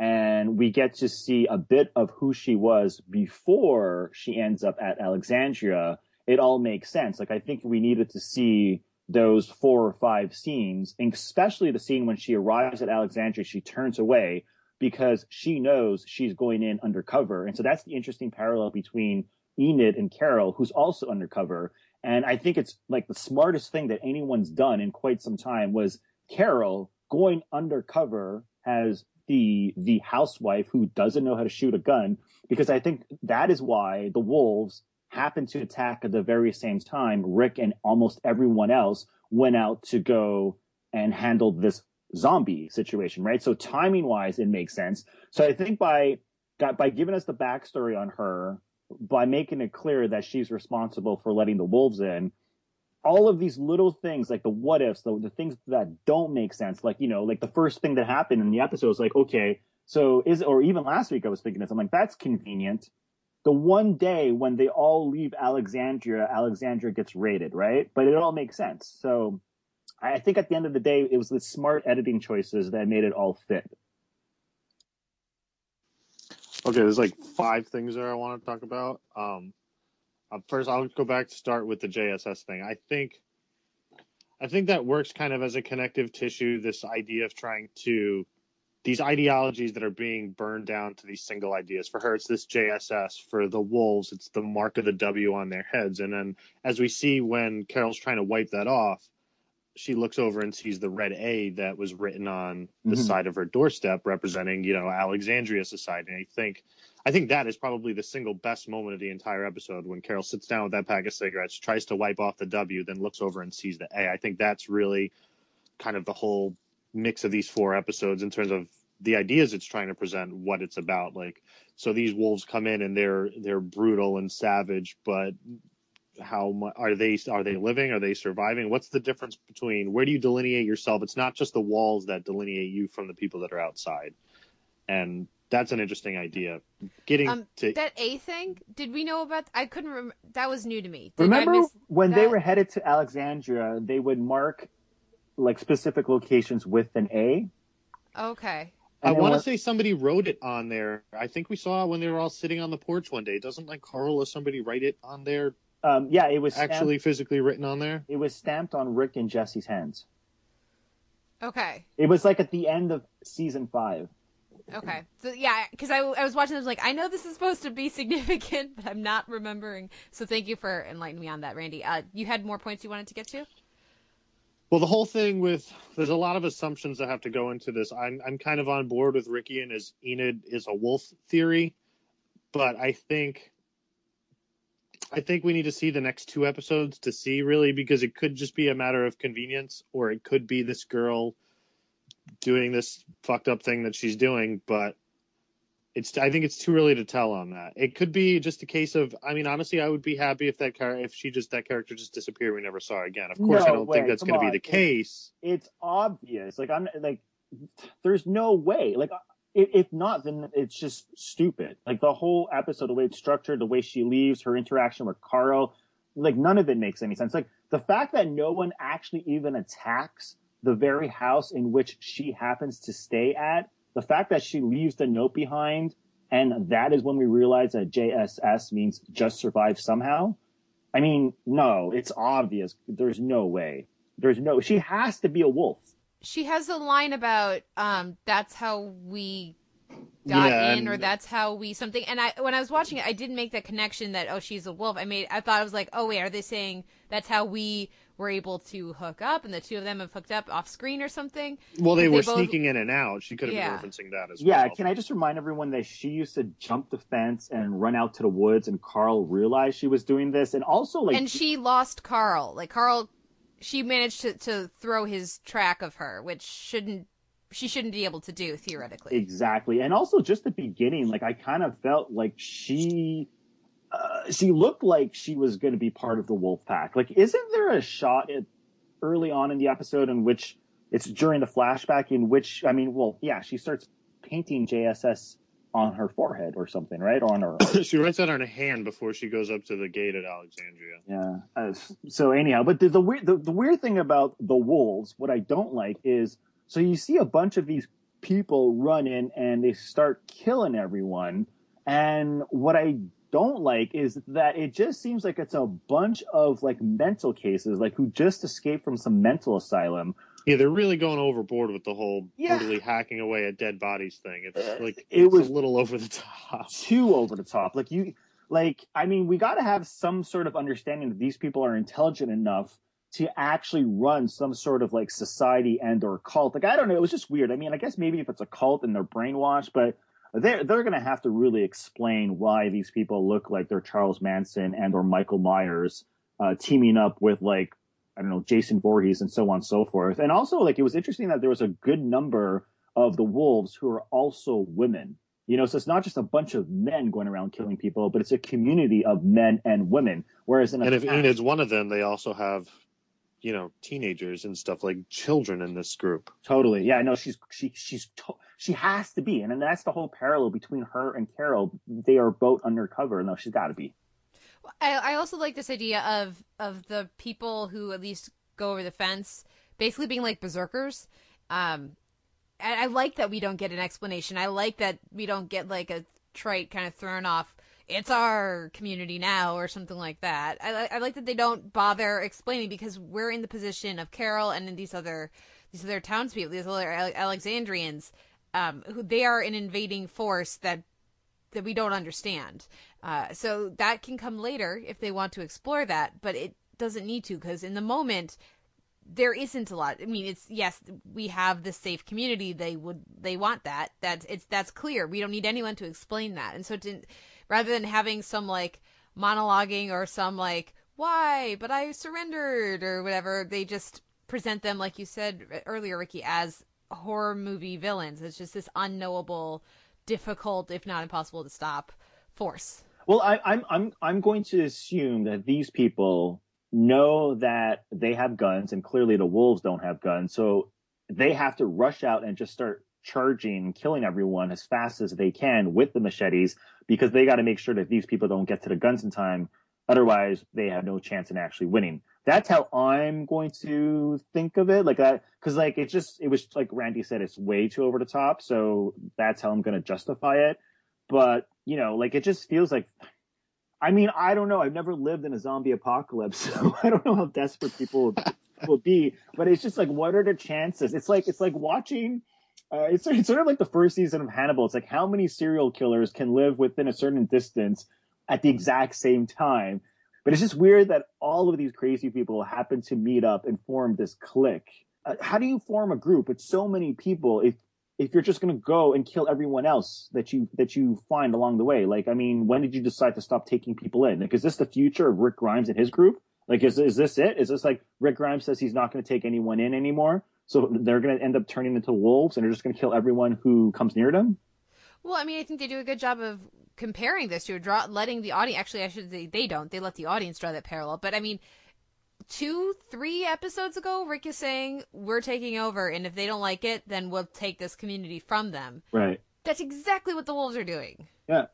and we get to see a bit of who she was before she ends up at Alexandria, it all makes sense. Like I think we needed to see those four or five scenes, especially the scene when she arrives at Alexandria, she turns away because she knows she's going in undercover. And so that's the interesting parallel between Enid and Carol, who's also undercover. And I think it's like the smartest thing that anyone's done in quite some time was Carol going undercover has the the housewife who doesn't know how to shoot a gun because I think that is why the wolves happened to attack at the very same time Rick and almost everyone else went out to go and handle this zombie situation, right? So timing wise, it makes sense. So I think by by giving us the backstory on her, by making it clear that she's responsible for letting the wolves in, all of these little things like the what ifs the, the things that don't make sense like you know like the first thing that happened in the episode is like okay so is or even last week i was thinking this i'm like that's convenient. The one day when they all leave alexandria alexandria gets raided right? But it all makes sense. So i think at the end of the day it was the smart editing choices that made it all fit. Okay there's like five things there i want to talk about. Um first, I'll go back to start with the JSS thing. I think, I think that works kind of as a connective tissue. This idea of trying to, these ideologies that are being burned down to these single ideas. For her, it's this JSS. For the wolves, it's the mark of the W on their heads. And then, as we see when Carol's trying to wipe that off, she looks over and sees the red A that was written on the mm-hmm. side of her doorstep, representing, you know, Alexandria society. And I think I think that is probably the single best moment of the entire episode when Carol sits down with that pack of cigarettes, tries to wipe off the W, then looks over and sees the A. I think that's really kind of the whole mix of these four episodes in terms of the ideas it's trying to present, what it's about. Like, so these wolves come in and they're they're brutal and savage, but how are they are they living? Are they surviving? What's the difference between where do you delineate yourself? It's not just the walls that delineate you from the people that are outside, and that's an interesting idea. Getting um, to that A thing, did we know about? I couldn't remember. That was new to me. Did remember when that? they were headed to Alexandria, they would mark like specific locations with an A. Okay. I want to say somebody wrote it on there. I think we saw when they were all sitting on the porch one day. Doesn't like Carl or somebody write it on there? Um, yeah, it was actually stamped, physically written on there. It was stamped on Rick and Jessie's hands. Okay. It was like at the end of season five. Okay. So yeah, because I, I was watching this like I know this is supposed to be significant, but I'm not remembering. So thank you for enlightening me on that, Randy. Uh, you had more points you wanted to get to. Well, the whole thing with there's a lot of assumptions that have to go into this. I'm I'm kind of on board with Ricky and his Enid is a wolf theory, but I think I think we need to see the next two episodes to see really because it could just be a matter of convenience, or it could be this girl doing this fucked up thing that she's doing, but it's I think it's too early to tell on that. It could be just a case of I mean honestly I would be happy if that car if she just that character just disappeared we never saw her again. Of course No I don't way, think that's going to be the case. It's obvious. Like I'm like, there's no way. Like if, if not, then it's just stupid. Like the whole episode, the way it's structured, the way she leaves, her interaction with Carl, like none of it makes any sense. Like the fact that no one actually even attacks the very house in which she happens to stay at, the fact that she leaves the note behind, and that is when we realize that JSS means just survive somehow. I mean, no, it's obvious. There's no way. There's no. She has to be a wolf. She has a line about um that's how we got Yeah, in or that's how we something and I when I was watching it I didn't make that connection that oh she's a wolf. I made I thought I was like, "Oh wait, are they saying that's how we were able to hook up and the two of them have hooked up off screen or something?" Well, they They were both- sneaking in and out. She could have Yeah. been referencing that as Yeah, well. Yeah, can I just remind everyone that she used to jump the fence and run out to the woods, and Carl realized she was doing this, and also like and she lost Carl. Like Carl she managed to to throw his track of her, which shouldn't she shouldn't be able to do theoretically. exactly, and also just the beginning, like I kind of felt like she. Uh, she looked like she was going to be part of the wolf pack. Like, isn't there a shot at, early on in the episode in which it's during the flashback in which I mean, well, yeah, she starts painting JSS on her forehead or something, right? Or on her she writes that on a hand before she goes up to the gate at Alexandria. Yeah. Uh, so anyhow, but the, the weird the, the weird thing about the wolves, what I don't like is so you see a bunch of these people run in and they start killing everyone, and what I don't like is that it just seems like it's a bunch of like mental cases, like who just escaped from some mental asylum. Yeah, they're really going overboard with the whole Yeah. brutally hacking away at dead bodies thing. It's Uh, like it it's was- a little over the top. too over the top. Like you, like I mean, we got to have some sort of understanding that these people are intelligent enough to actually run some sort of like society and or cult. Like I don't know, it was just weird. I mean, I guess maybe if it's a cult and they're brainwashed, but they're they're gonna have to really explain why these people look like they're Charles Manson and or Michael Myers uh, teaming up with like I don't know Jason Voorhees and so on and so forth. And also like it was interesting that there was a good number of the wolves who are also women. You know, so it's not just a bunch of men going around killing people, but it's a community of men and women. Whereas in a And if past- Enid's one of them, they also have, you know, teenagers and stuff like children in this group. totally, yeah, no, she's she she's to- she has to be, and then that's the whole parallel between her and Carol. They are both undercover. No, she's got to be. I, I also like this idea of of the people who at least go over the fence, basically being like berserkers. Um, and I like that we don't get an explanation. I like that we don't get like a trite kind of thrown off. It's our community now, or something like that. I, I like that they don't bother explaining because we're in the position of Carol and these other these other townspeople, these other Alexandrians, um, who they are an invading force that that we don't understand. Uh, so that can come later if they want to explore that, but it doesn't need to because in the moment there isn't a lot. I mean, it's yes, we have this safe community. They would they want that. That's it's that's clear. We don't need anyone to explain that. And so to, rather than having some like monologuing or some like why, but I surrendered or whatever, they just present them like you said earlier, Ricky, as horror movie villains. It's just this unknowable, difficult, if not impossible to stop force. Well, I, I'm I'm I'm going to assume that these people know that they have guns, and clearly the wolves don't have guns, so they have to rush out and just start charging, killing everyone as fast as they can with the machetes, because they got to make sure that these people don't get to the guns in time. Otherwise, they have no chance in actually winning. That's how I'm going to think of it, like that, because like it just it was like Randy said, it's way too over the top. So that's how I'm going to justify it. But you know, like it just feels like I mean, I don't know. I've never lived in a zombie apocalypse, so I don't know how desperate people will be. But it's just like, what are the chances? It's like it's like watching. Uh, it's, it's sort of like the first season of Hannibal. It's like how many serial killers can live within a certain distance at the exact same time. But it's just weird that all of these crazy people happen to meet up and form this clique. Uh, how do you form a group with so many people if if you're just going to go and kill everyone else that you that you find along the way like i mean when did you decide to stop taking people in like is this the future of rick grimes and his group like is, is this it is this like rick grimes says he's not going to take anyone in anymore so they're going to end up turning into wolves and they're just going to kill everyone who comes near them Well, I mean, I think they do a good job of comparing this to a draw, letting the audience. Actually, I should say they don't. They let the audience draw that parallel. But I mean, two, three episodes ago, Rick is saying we're taking over, and if they don't like it, then we'll take this community from them. Right. That's exactly what the wolves are doing. Yeah.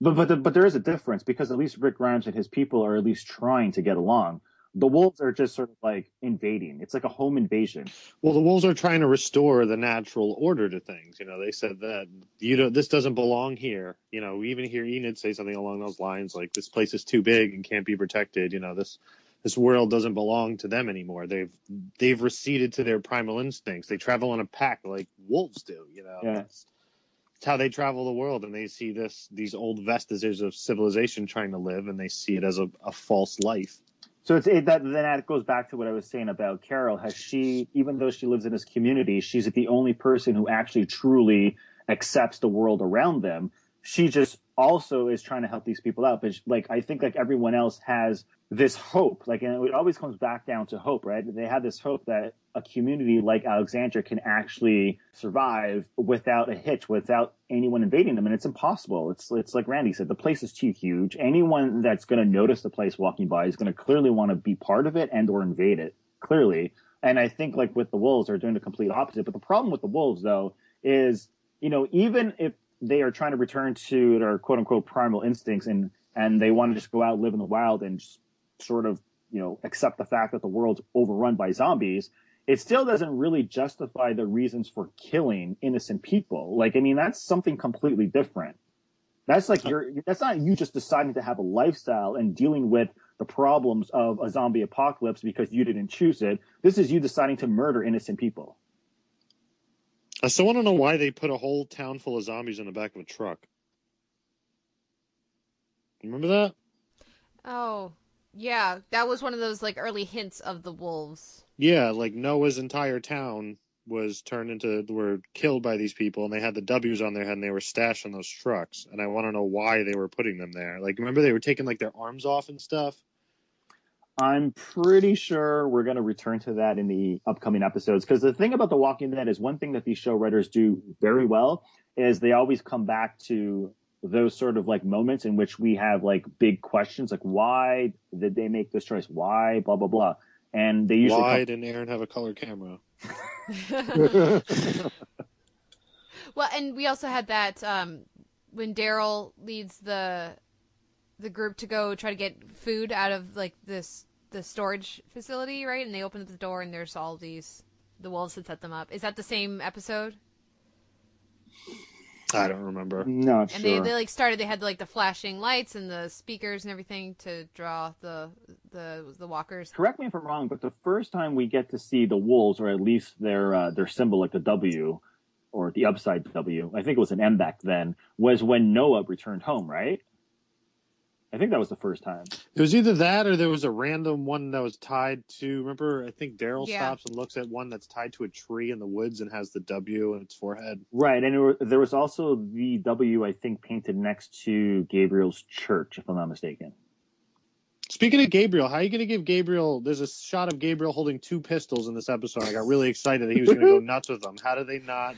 But but the, but there is a difference because at least Rick Grimes and his people are at least trying to get along. The wolves are just sort of like invading. It's like a home invasion. Well, the wolves are trying to restore the natural order to things. You know, they said that you know this doesn't belong here. You know, we even hear Enid say something along those lines, like this place is too big and can't be protected. You know, this this world doesn't belong to them anymore. They've they've receded to their primal instincts. They travel in a pack like wolves do. You know, Yeah. it's, it's how they travel the world, and they see this these old vestiges of civilization trying to live, and they see it as a, a false life. So it's it, that then that goes back to what I was saying about Carol. Has she, even though she lives in this community, she's the only person who actually truly accepts the world around them. She just also is trying to help these people out. But like I think like everyone else has this hope. Like and it always comes back down to hope, right? They have this hope that a community like Alexandria can actually survive without a hitch, without anyone invading them, and it's impossible. It's it's like Randy said, the place is too huge. Anyone that's going to notice the place walking by is going to clearly want to be part of it and or invade it. Clearly, and I think like with the wolves, they're doing the complete opposite. But the problem with the wolves, though, is you know even if they are trying to return to their quote unquote primal instincts and and they want to just go out live in the wild and just sort of you know accept the fact that the world's overrun by zombies it still doesn't really justify the reasons for killing innocent people. Like, I mean, that's something completely different. That's like you're, that's not you just deciding to have a lifestyle and dealing with the problems of a zombie apocalypse because you didn't choose it. This is you deciding to murder innocent people. I still want to know why they put a whole town full of zombies in the back of a truck. Remember that? Oh, yeah, that was one of those like early hints of the wolves. Yeah, like Noah's entire town was turned into were killed by these people, and they had the W's on their head, and they were stashed in those trucks. And I want to know why they were putting them there. Like, remember they were taking like their arms off and stuff. I'm pretty sure we're going to return to that in the upcoming episodes. Because the thing about The Walking Dead is one thing that these show writers do very well is they always come back to those sort of like moments in which we have like big questions, like why did they make this choice? Why blah blah blah. And they usually Why come- didn't Aaron have a color camera? Well, and we also had that um, when Daryl leads the the group to go try to get food out of like this the storage facility, right? And they open up the door and there's all these the wolves that set them up. Is that the same episode? I don't remember. not And sure. they, they like started. They had like the flashing lights and the speakers and everything to draw the the the walkers. correct me if I'm wrong, but the first time we get to see the wolves, or at least their uh, their symbol, like the W, or the upside W, I think it was an M back then, was when Noah returned home, right? I think that was the first time. It was either that or there was a random one that was tied to. Remember, I think Daryl Yeah. stops and looks at one that's tied to a tree in the woods and has the W in its forehead. Right, and it were, there was also the W, I think, painted next to Gabriel's church, if I'm not mistaken. Speaking of Gabriel, how are you going to give Gabriel? There's a shot of Gabriel holding two pistols in this episode. I got really excited that he was going to go nuts with them. How did they not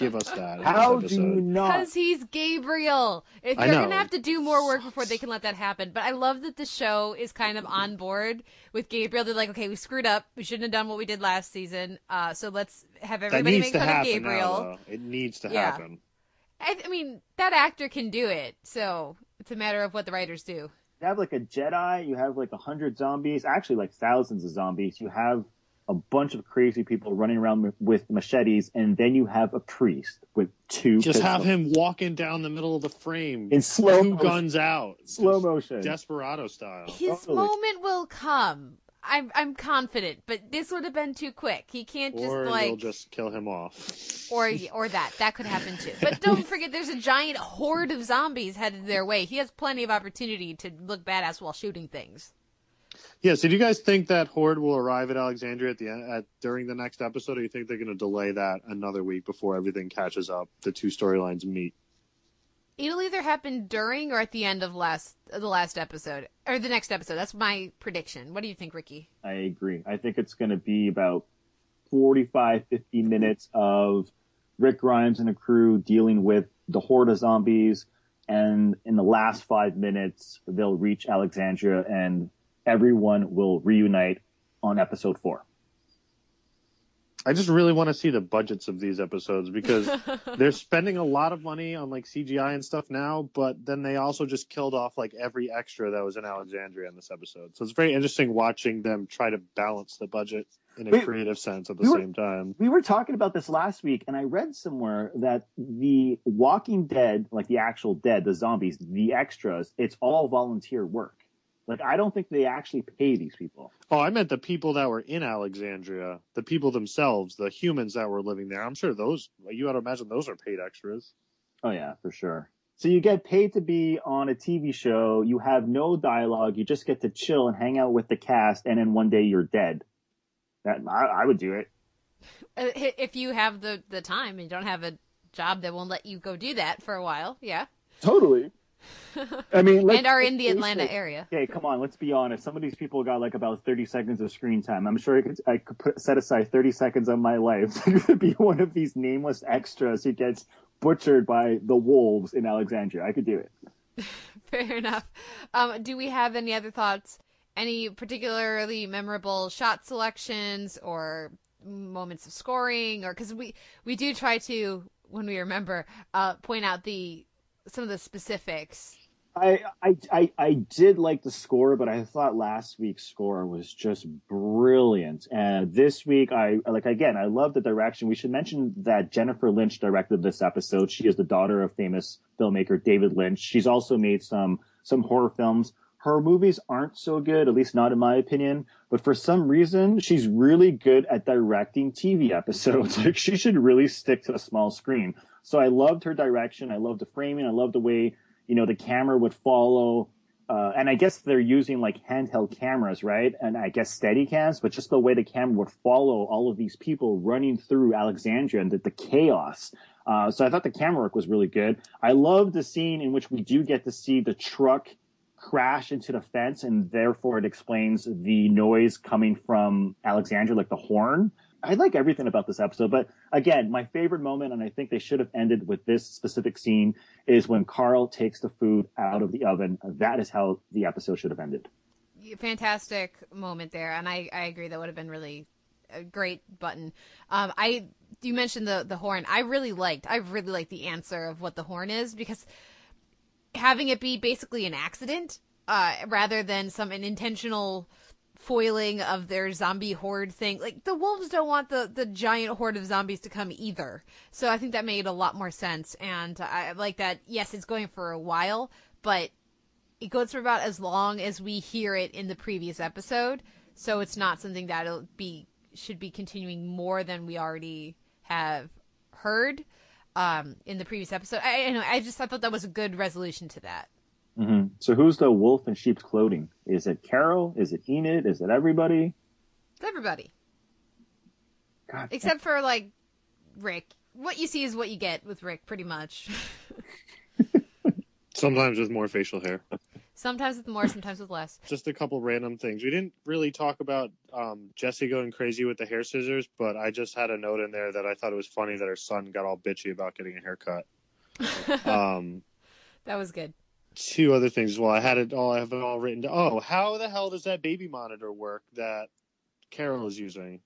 give us that? How do you episode? not? Because he's Gabriel. If I they're gonna have to do more work before they can let that happen. But I love that the show is kind of on board with Gabriel. They're like, okay, we screwed up. We shouldn't have done what we did last season. Uh, so let's have everybody needs make fun of Gabriel. now. It needs to Yeah. happen. I, I mean, that actor can do it. So it's a matter of what the writers do. You have like a Jedi, you have like a hundred zombies, actually like thousands of zombies. You have a bunch of crazy people running around with- with machetes, and then you have a priest with two. Just have him walking down the middle of the frame, in slow two motion. guns out, Slow motion. desperado style. His Totally. moment will come. I'm I'm confident, but this would have been too quick. He can't just Or like they'll just kill him off. or or that that could happen too. But don't forget, there's a giant horde of zombies headed their way. He has plenty of opportunity to look badass while shooting things. Yeah. So, do you guys think that horde will arrive at Alexandria at the end, at during the next episode, or do you think they're going to delay that another week before everything catches up? The two storylines meet. It'll either happen during or at the end of last the last episode or the next episode. That's my prediction. What do you think, Ricky? I agree. I think it's going to be about 45, 50 minutes of Rick Grimes and a crew dealing with the horde of zombies. And in the last five minutes, they'll reach Alexandria and everyone will reunite on episode four. I just really want to see the budgets of these episodes because they're spending a lot of money on like CGI and stuff now, but then they also just killed off like every extra that was in Alexandria in this episode. So it's very interesting watching them try to balance the budget in a Wait, creative sense at the we were- same time. We were talking about this last week, and I read somewhere that the Walking Dead, like the actual dead, the zombies, the extras, it's all volunteer work. Like, I don't think they actually pay these people. Oh, I meant the people that were in Alexandria, the people themselves, the humans that were living there. I'm sure those, you got to imagine those are paid extras. Oh, yeah, for sure. So you get paid to be on a TV show, you have no dialogue, you just get to chill and hang out with the cast, and then one day you're dead. That I, I would do it. Uh, if you have the the time and you don't have a job that won't let you go do that for a while, yeah, Totally. I mean, and are in the Atlanta area. Okay, come on, let's be honest. Some of these people got like about 30 seconds of screen time. I'm sure I could, I could put, set aside 30 seconds of my life to be one of these nameless extras who gets butchered by the wolves in Alexandria. I could do it. Fair enough. Um, do we have any other thoughts? Any particularly memorable shot selections or moments of scoring, or because we we do try to when we remember uh, point out the some of the specifics. I, I, I, I did like the score, but I thought last week's score was just brilliant. And this week, I like again, I love the direction. We should mention that Jennifer Lynch directed this episode. She is the daughter of famous filmmaker David Lynch. She's also made some some horror films. Her movies aren't so good, at least not in my opinion. But for some reason, she's really good at directing TV episodes. Like she should really stick to the small screen. So I loved her direction. I loved the framing. I loved the way you know, the camera would follow, uh, and I guess they're using like handheld cameras, right? And I guess steady cams, but just the way the camera would follow all of these people running through Alexandria and the, the chaos. Uh, so I thought the camera work was really good. I love the scene in which we do get to see the truck crash into the fence and therefore it explains the noise coming from Alexandria, like the horn. I like everything about this episode, but again, my favorite moment, and I think they should have ended with this specific scene, is when Carl takes the food out of the oven. That is how the episode should have ended. fantastic moment there, and I, I agree that would have been really a great button. Um, I you mentioned the the horn. I really liked. I really liked the answer of what the horn is because having it be basically an accident uh, rather than some an intentional foiling of their zombie horde thing. Like the wolves don't want the the giant horde of zombies to come either. So I think that made a lot more sense, and I like that. Yes, it's going for a while, but it goes for about as long as we hear it in the previous episode. So it's not something that'll be should be continuing more than we already have heard um, in the previous episode. I, I know. I just I thought that was a good resolution to that. Hmm So who's the wolf in sheep's clothing? Is it Carol? Is it Enid? Is it everybody? It's everybody God, except for like Rick. What you see is what you get with Rick, pretty much. Sometimes with more facial hair. sometimes with more, sometimes with less. Just a couple random things. We didn't really talk about um, Jessie going crazy with the hair scissors, but I just had a note in there that I thought it was funny that her son got all bitchy about getting a haircut. Um, that was good. Two other things. Well, I had it all. I have it all written. down. Oh, how the hell does that baby monitor work that Carol is using?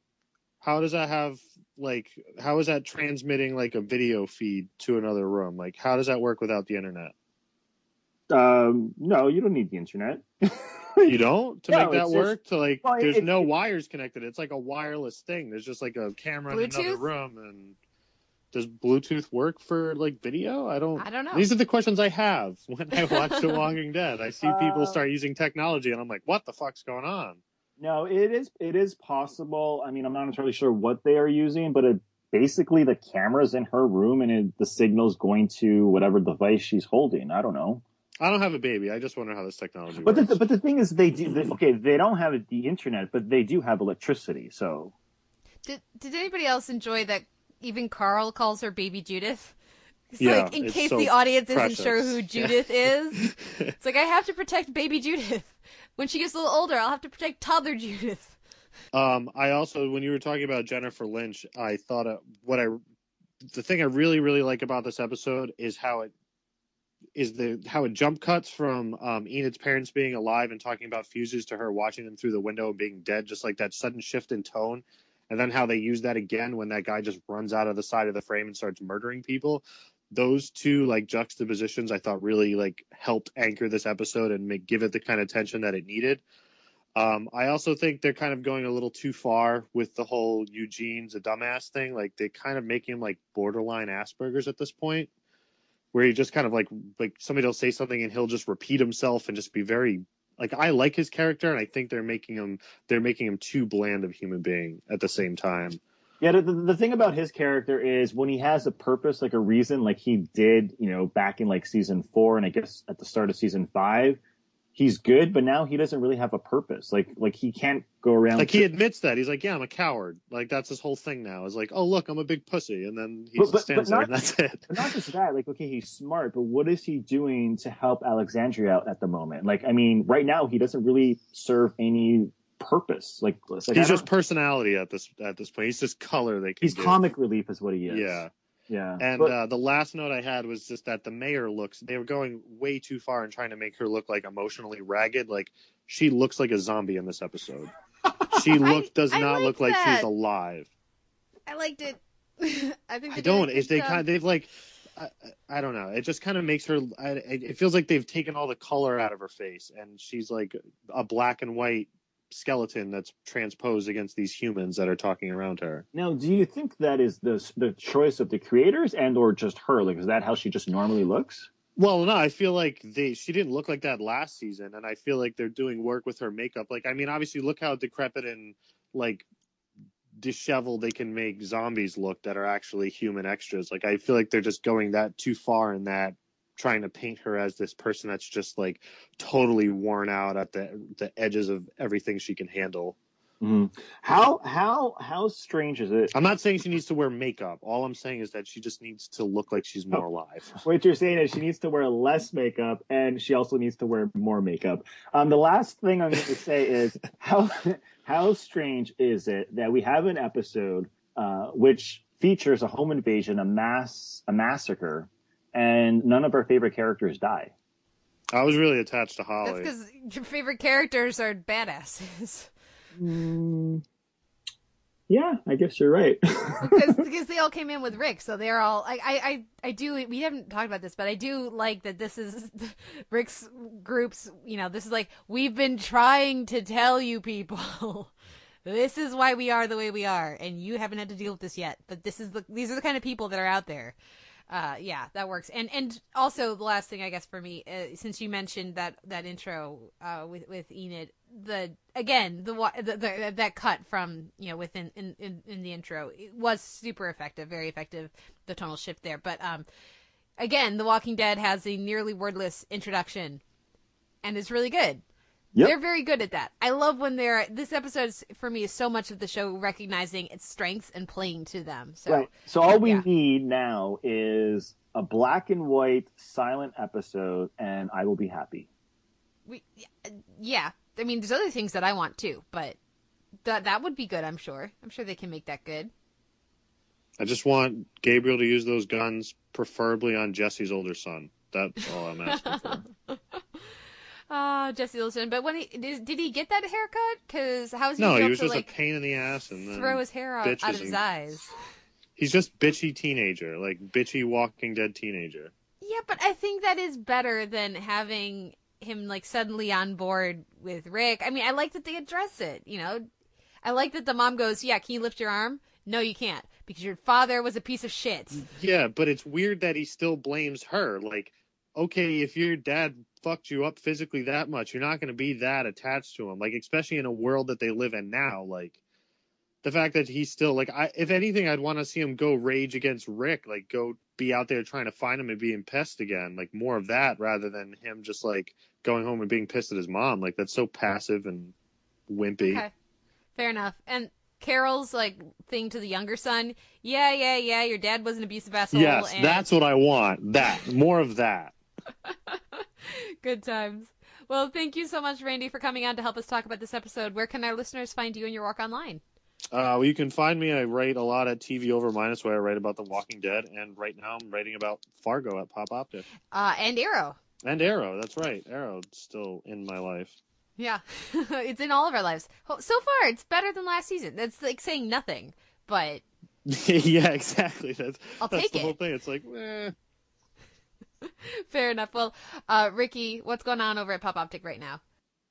How does that have like? How is that transmitting like a video feed to another room? Like, how does that work without the internet? Um, no, you don't need the internet. You don't to No, make that it's just- work. to like, Well, there's it- no it- wires connected. It's like a wireless thing. There's just like a camera in another room. And does Bluetooth work for like video? I don't. I don't know. These are the questions I have when I watch The Walking Dead. I see people Uh, start using technology, and I'm like, what the fuck's going on? No, it is it is possible. I mean, I'm not entirely sure what they are using, but it, basically the camera's in her room and it, the signal's going to whatever device she's holding. I don't know. I don't have a baby. I just wonder how this technology But works. the, but the thing is, they do. They, okay, they don't have the internet, but they do have electricity. So Did Did anybody else enjoy that? Even Carl calls her Baby Judith. It's Yeah, like in case so the audience isn't sure who Judith is, it's like I have to protect Baby Judith. When she gets a little older, I'll have to protect toddler Judith. um, I also, when you were talking about Jennifer Lynch, I thought uh, what I the thing I really really like about this episode is how it is the how it jump cuts from um, Enid's parents being alive and talking about fuses to her watching them through the window and being dead, just like that sudden shift in tone, and then how they use that again when that guy just runs out of the side of the frame and starts murdering people. Those two like juxtapositions I thought really like helped anchor this episode and make give it the kind of tension that it needed. Um, I also think they're kind of going a little too far with the whole Eugene's a dumbass thing. Like they kind of make him like borderline Asperger's at this point where he just kind of like like somebody will say something and he'll just repeat himself and just be very like I like his character and I think they're making him they're making him too bland of human being at the same time. Yeah, the, the thing about his character is when he has a purpose, like a reason, like he did, you know, back in like season four and I guess at the start of season five, he's good, but now he doesn't really have a purpose. Like like he can't go around. Like he admits that he's like, yeah, I'm a coward. Like that's his whole thing now. Is like, oh look, I'm a big pussy, and then he But- just but- stands but there and that's it. But not just that, like, okay, he's smart, but what is he doing to help Alexandria out at the moment? Like, I mean, right now he doesn't really serve any purpose. Like, like he's just personality at this at this point. He's just color they he's comic relief, is what he is. Yeah. Yeah. And But- uh, the last note I had was just that the mayor looks, they were going way too far and trying to make her look like emotionally ragged. Like she looks like a zombie in this episode. She look does I not like look like she's alive. I liked it. I think I they did don't. a If they kind of, they've like, I, I don't know. It just kind of makes her. I, it feels like they've taken all the color out of her face, and she's like a black and white skeleton that's transposed against these humans that are talking around her. now, do you think that is the the choice of the creators and or just her? Like, is that how she just normally looks? Well, no, I feel like they she didn't look like that last season, and I feel like they're doing work with her makeup. Like, I mean, obviously, look how decrepit and like disheveled they can make zombies look that are actually human extras. Like, I feel like they're just going that too far in that trying to paint her as this person that's just like totally worn out at the the edges of everything she can handle. Mhm. How how how strange is it? I'm not saying she needs to wear makeup. All I'm saying is that she just needs to look like she's more alive. What you're saying is she needs to wear less makeup and she also needs to wear more makeup. Um, the last thing I'm going to say is how how strange is it that we have an episode uh, which features a home invasion, a mass a massacre, and none of our favorite characters die. I was really attached to Holly. That's Holly. because your favorite characters are badasses. Mm, yeah, I guess you're right. because because they all came in with Rick, so they're all. I, I I I do. We haven't talked about this, but I do like that. This is Rick's group's. You know, this is like we've been trying to tell you people. This is why we are the way we are, and you haven't had to deal with this yet. But this is the these are the kind of people that are out there. Uh, yeah, that works. And and also the last thing I guess for me, uh, since you mentioned that that intro uh, with with Enid, the again the, the, the that cut from you know within in, in in the intro was super effective, very effective. The tonal shift there, but um, again, The Walking Dead has a nearly wordless introduction, and it's really good. Yep. They're very good at that. I love when they're. This episode is- for me is so much of the show recognizing its strengths and playing to them. So Right. So all we yeah. need now is a black and white silent episode, and I will be happy. we, yeah. I mean, there's other things that I want too, but that that would be good. I'm sure. I'm sure they can make that good. I just want Gabriel to use those guns, preferably on Jessie's older son. That's all I'm asking for. Ah, Jesse Wilson. But when he did, did he get that haircut? Because how is he no, he was to just like a pain in the ass, and then throw his hair out, out of his and- eyes? he's just bitchy teenager, like bitchy Walking Dead teenager. Yeah, but I think that is better than having him like suddenly on board with Rick. I mean, I like that they address it. You know, I like that the mom goes, "Yeah, can you lift your arm?" No, you can't because your father was a piece of shit. Yeah, but it's weird that he still blames her. Like, okay, if your dad fucked you up physically that much, you're not going to be that attached to him. Like, especially in a world that they live in now. Like, the fact that he's still like, I, if anything, I'd want to see him go rage against Rick. Like, go be out there trying to find him and being pissed again. Like, more of that rather than him just like going home and being pissed at his mom. Like, that's so passive and wimpy. Okay, fair enough. And Carol's like thing to the younger son. Yeah, yeah, yeah. Your dad was an abusive asshole. Yes, and that's what I want. That more of that. Good times. Well, thank you so much, Randy, for coming on to help us talk about this episode. Where can our listeners find you and your work online? Uh, well, you can find me. I write a lot at TV Over Minus, where I write about The Walking Dead, and right now I'm writing about Fargo at PopOptiq Uh, and Arrow. and Arrow. That's right, Arrow still in my life. Yeah, it's in all of our lives. So far, it's better than last season. That's like saying nothing, but yeah, exactly. That's I'll that's take the it. whole thing. It's like, eh. fair enough. Well, uh, Ricky, what's going on over at PopOptiq right now?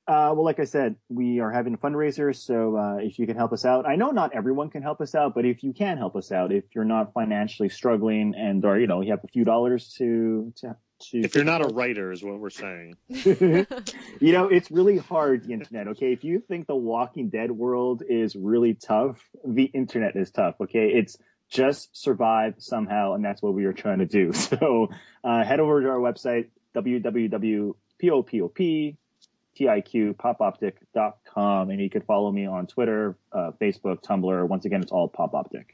Uh, well, like I said, we are having fundraisers, so uh, if you can help us out, I know not everyone can help us out, but if you can help us out, if you're not financially struggling and or you know you have a few dollars to to to if you're not a writer, is what we're saying. you know, it's really hard, the internet, okay? If you think the Walking Dead world is really tough, the internet is tough, okay? It's just survive somehow, and that's what we are trying to do. So uh, head over to our website, www.popoptiq.com, and you can follow me on Twitter, uh, Facebook, Tumblr. Once again, it's all PopOptiq.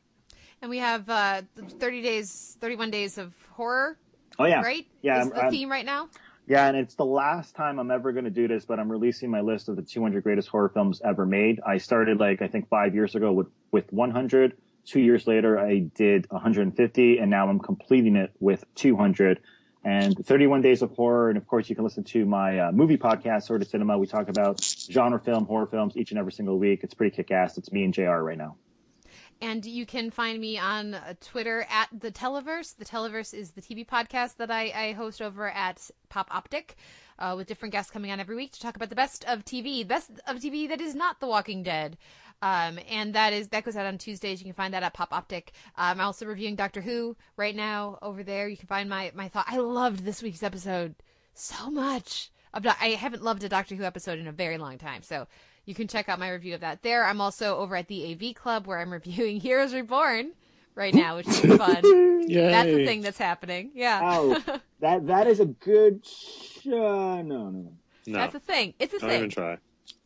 And we have uh, 30 days, 31 days of horror, Oh, yeah. right? Yeah, Is I'm- the I'm- theme right now? Yeah, and it's the last time I'm ever going to do this, but I'm releasing my list of the 200 greatest horror films ever made. I started like I think five years ago with with 100. Two years later, I did 150, and now I'm completing it with 200. And 31 Days of Horror, and of course, you can listen to my uh, movie podcast, Sordid Cinema. We talk about genre film, horror films each and every single week. It's pretty kick ass. It's me and JR right now. And you can find me on uh, Twitter at the Televerse. The Televerse is the TV podcast that I, I host over at PopOptiq, uh, with different guests coming on every week to talk about the best of TV, best of TV that is not The Walking Dead. Um, and that is that goes out on Tuesdays. You can find that at PopOptiq. Um, I'm also reviewing Doctor Who right now over there. You can find my my thought. I loved this week's episode so much. I'm not- I haven't loved a Doctor Who episode in a very long time, so you can check out my review of that there. I'm also over at the AV Club where I'm reviewing Heroes Reborn right now, which is fun. That's the thing that's happening. Yeah, Ow, that that is a good. Sh- uh, no, no. No, that's a thing. It's a don't thing. even try.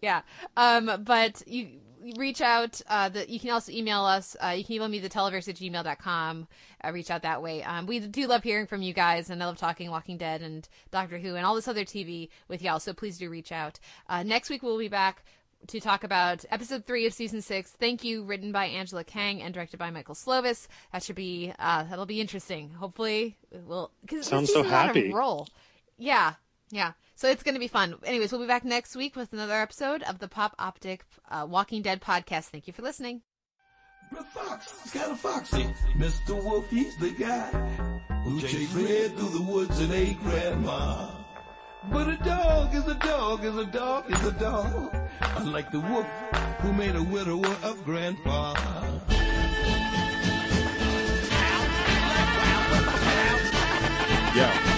Yeah. Um, but you, you reach out. Uh, the, you can also email us. Uh, you can email me the televerse at gmail.com. Uh, reach out that way. Um, we do love hearing from you guys, and I love talking Walking Dead and Doctor Who and all this other TV with y'all. So please do reach out. Uh, next week we'll be back to talk about episode three of season six. Thank you, written by Angela Kang and directed by Michael Slovis. That should be uh, that'll be interesting. Hopefully, we'll because Sounds so happy. roll. Yeah, yeah. So it's going to be fun. Anyways, we'll be back next week with another episode of the PopOptiq uh, Walking Dead podcast. Thank you for listening. Brother Fox, it's kind of foxy. Mr. Wolf, he's the guy who chased red through the woods and ate grandma. But a dog is a dog is a dog is a dog. Unlike the wolf who made a widower of grandpa. Yo.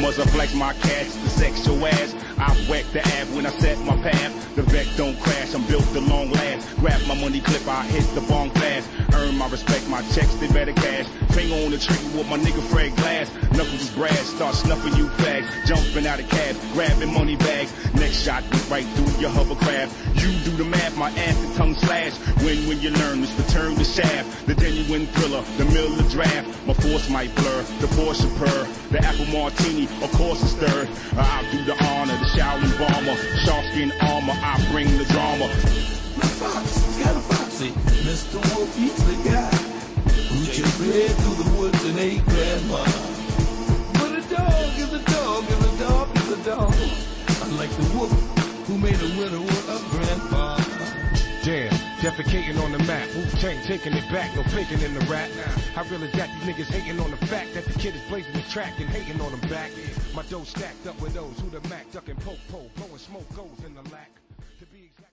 Must flex my cash to sex your ass? I whack the ab when I set my path. The vet don't crash, I'm built to long last. Grab my money clip, I hit the bong fast. Earn my respect, my checks, they better cash. Finger on the trigger with my nigga Fred Glass. Knuckles is brass, start snuffing you fags. Jumping out of cabs, grabbing money bags. Next shot, went right through your hovercraft. You do the math, my ass the tongue slash. When when you learn, it's return the shaft. The genuine thriller, the Miller draft. My force might blur, the Porsche purr. The apple martini, of course it's third. I'll do the honor, the Shaolin bomber. Sharkskin armor, I bring the drama. Fox, kind of foxy. Mr. Wolf, he's the guy who chased red through the woods and ate grandma. But a dog is a dog is a dog is a dog. Unlike the wolf who made a widower of grandpa. Defecating on the map. Wu Tang taking it back, no faking in the rap. How real is that? These niggas hating on the fact that the kid is blazing the track and hating on them back. My dough stacked up with those who the Mac ducking poke, poke, blowing smoke goes in the lack.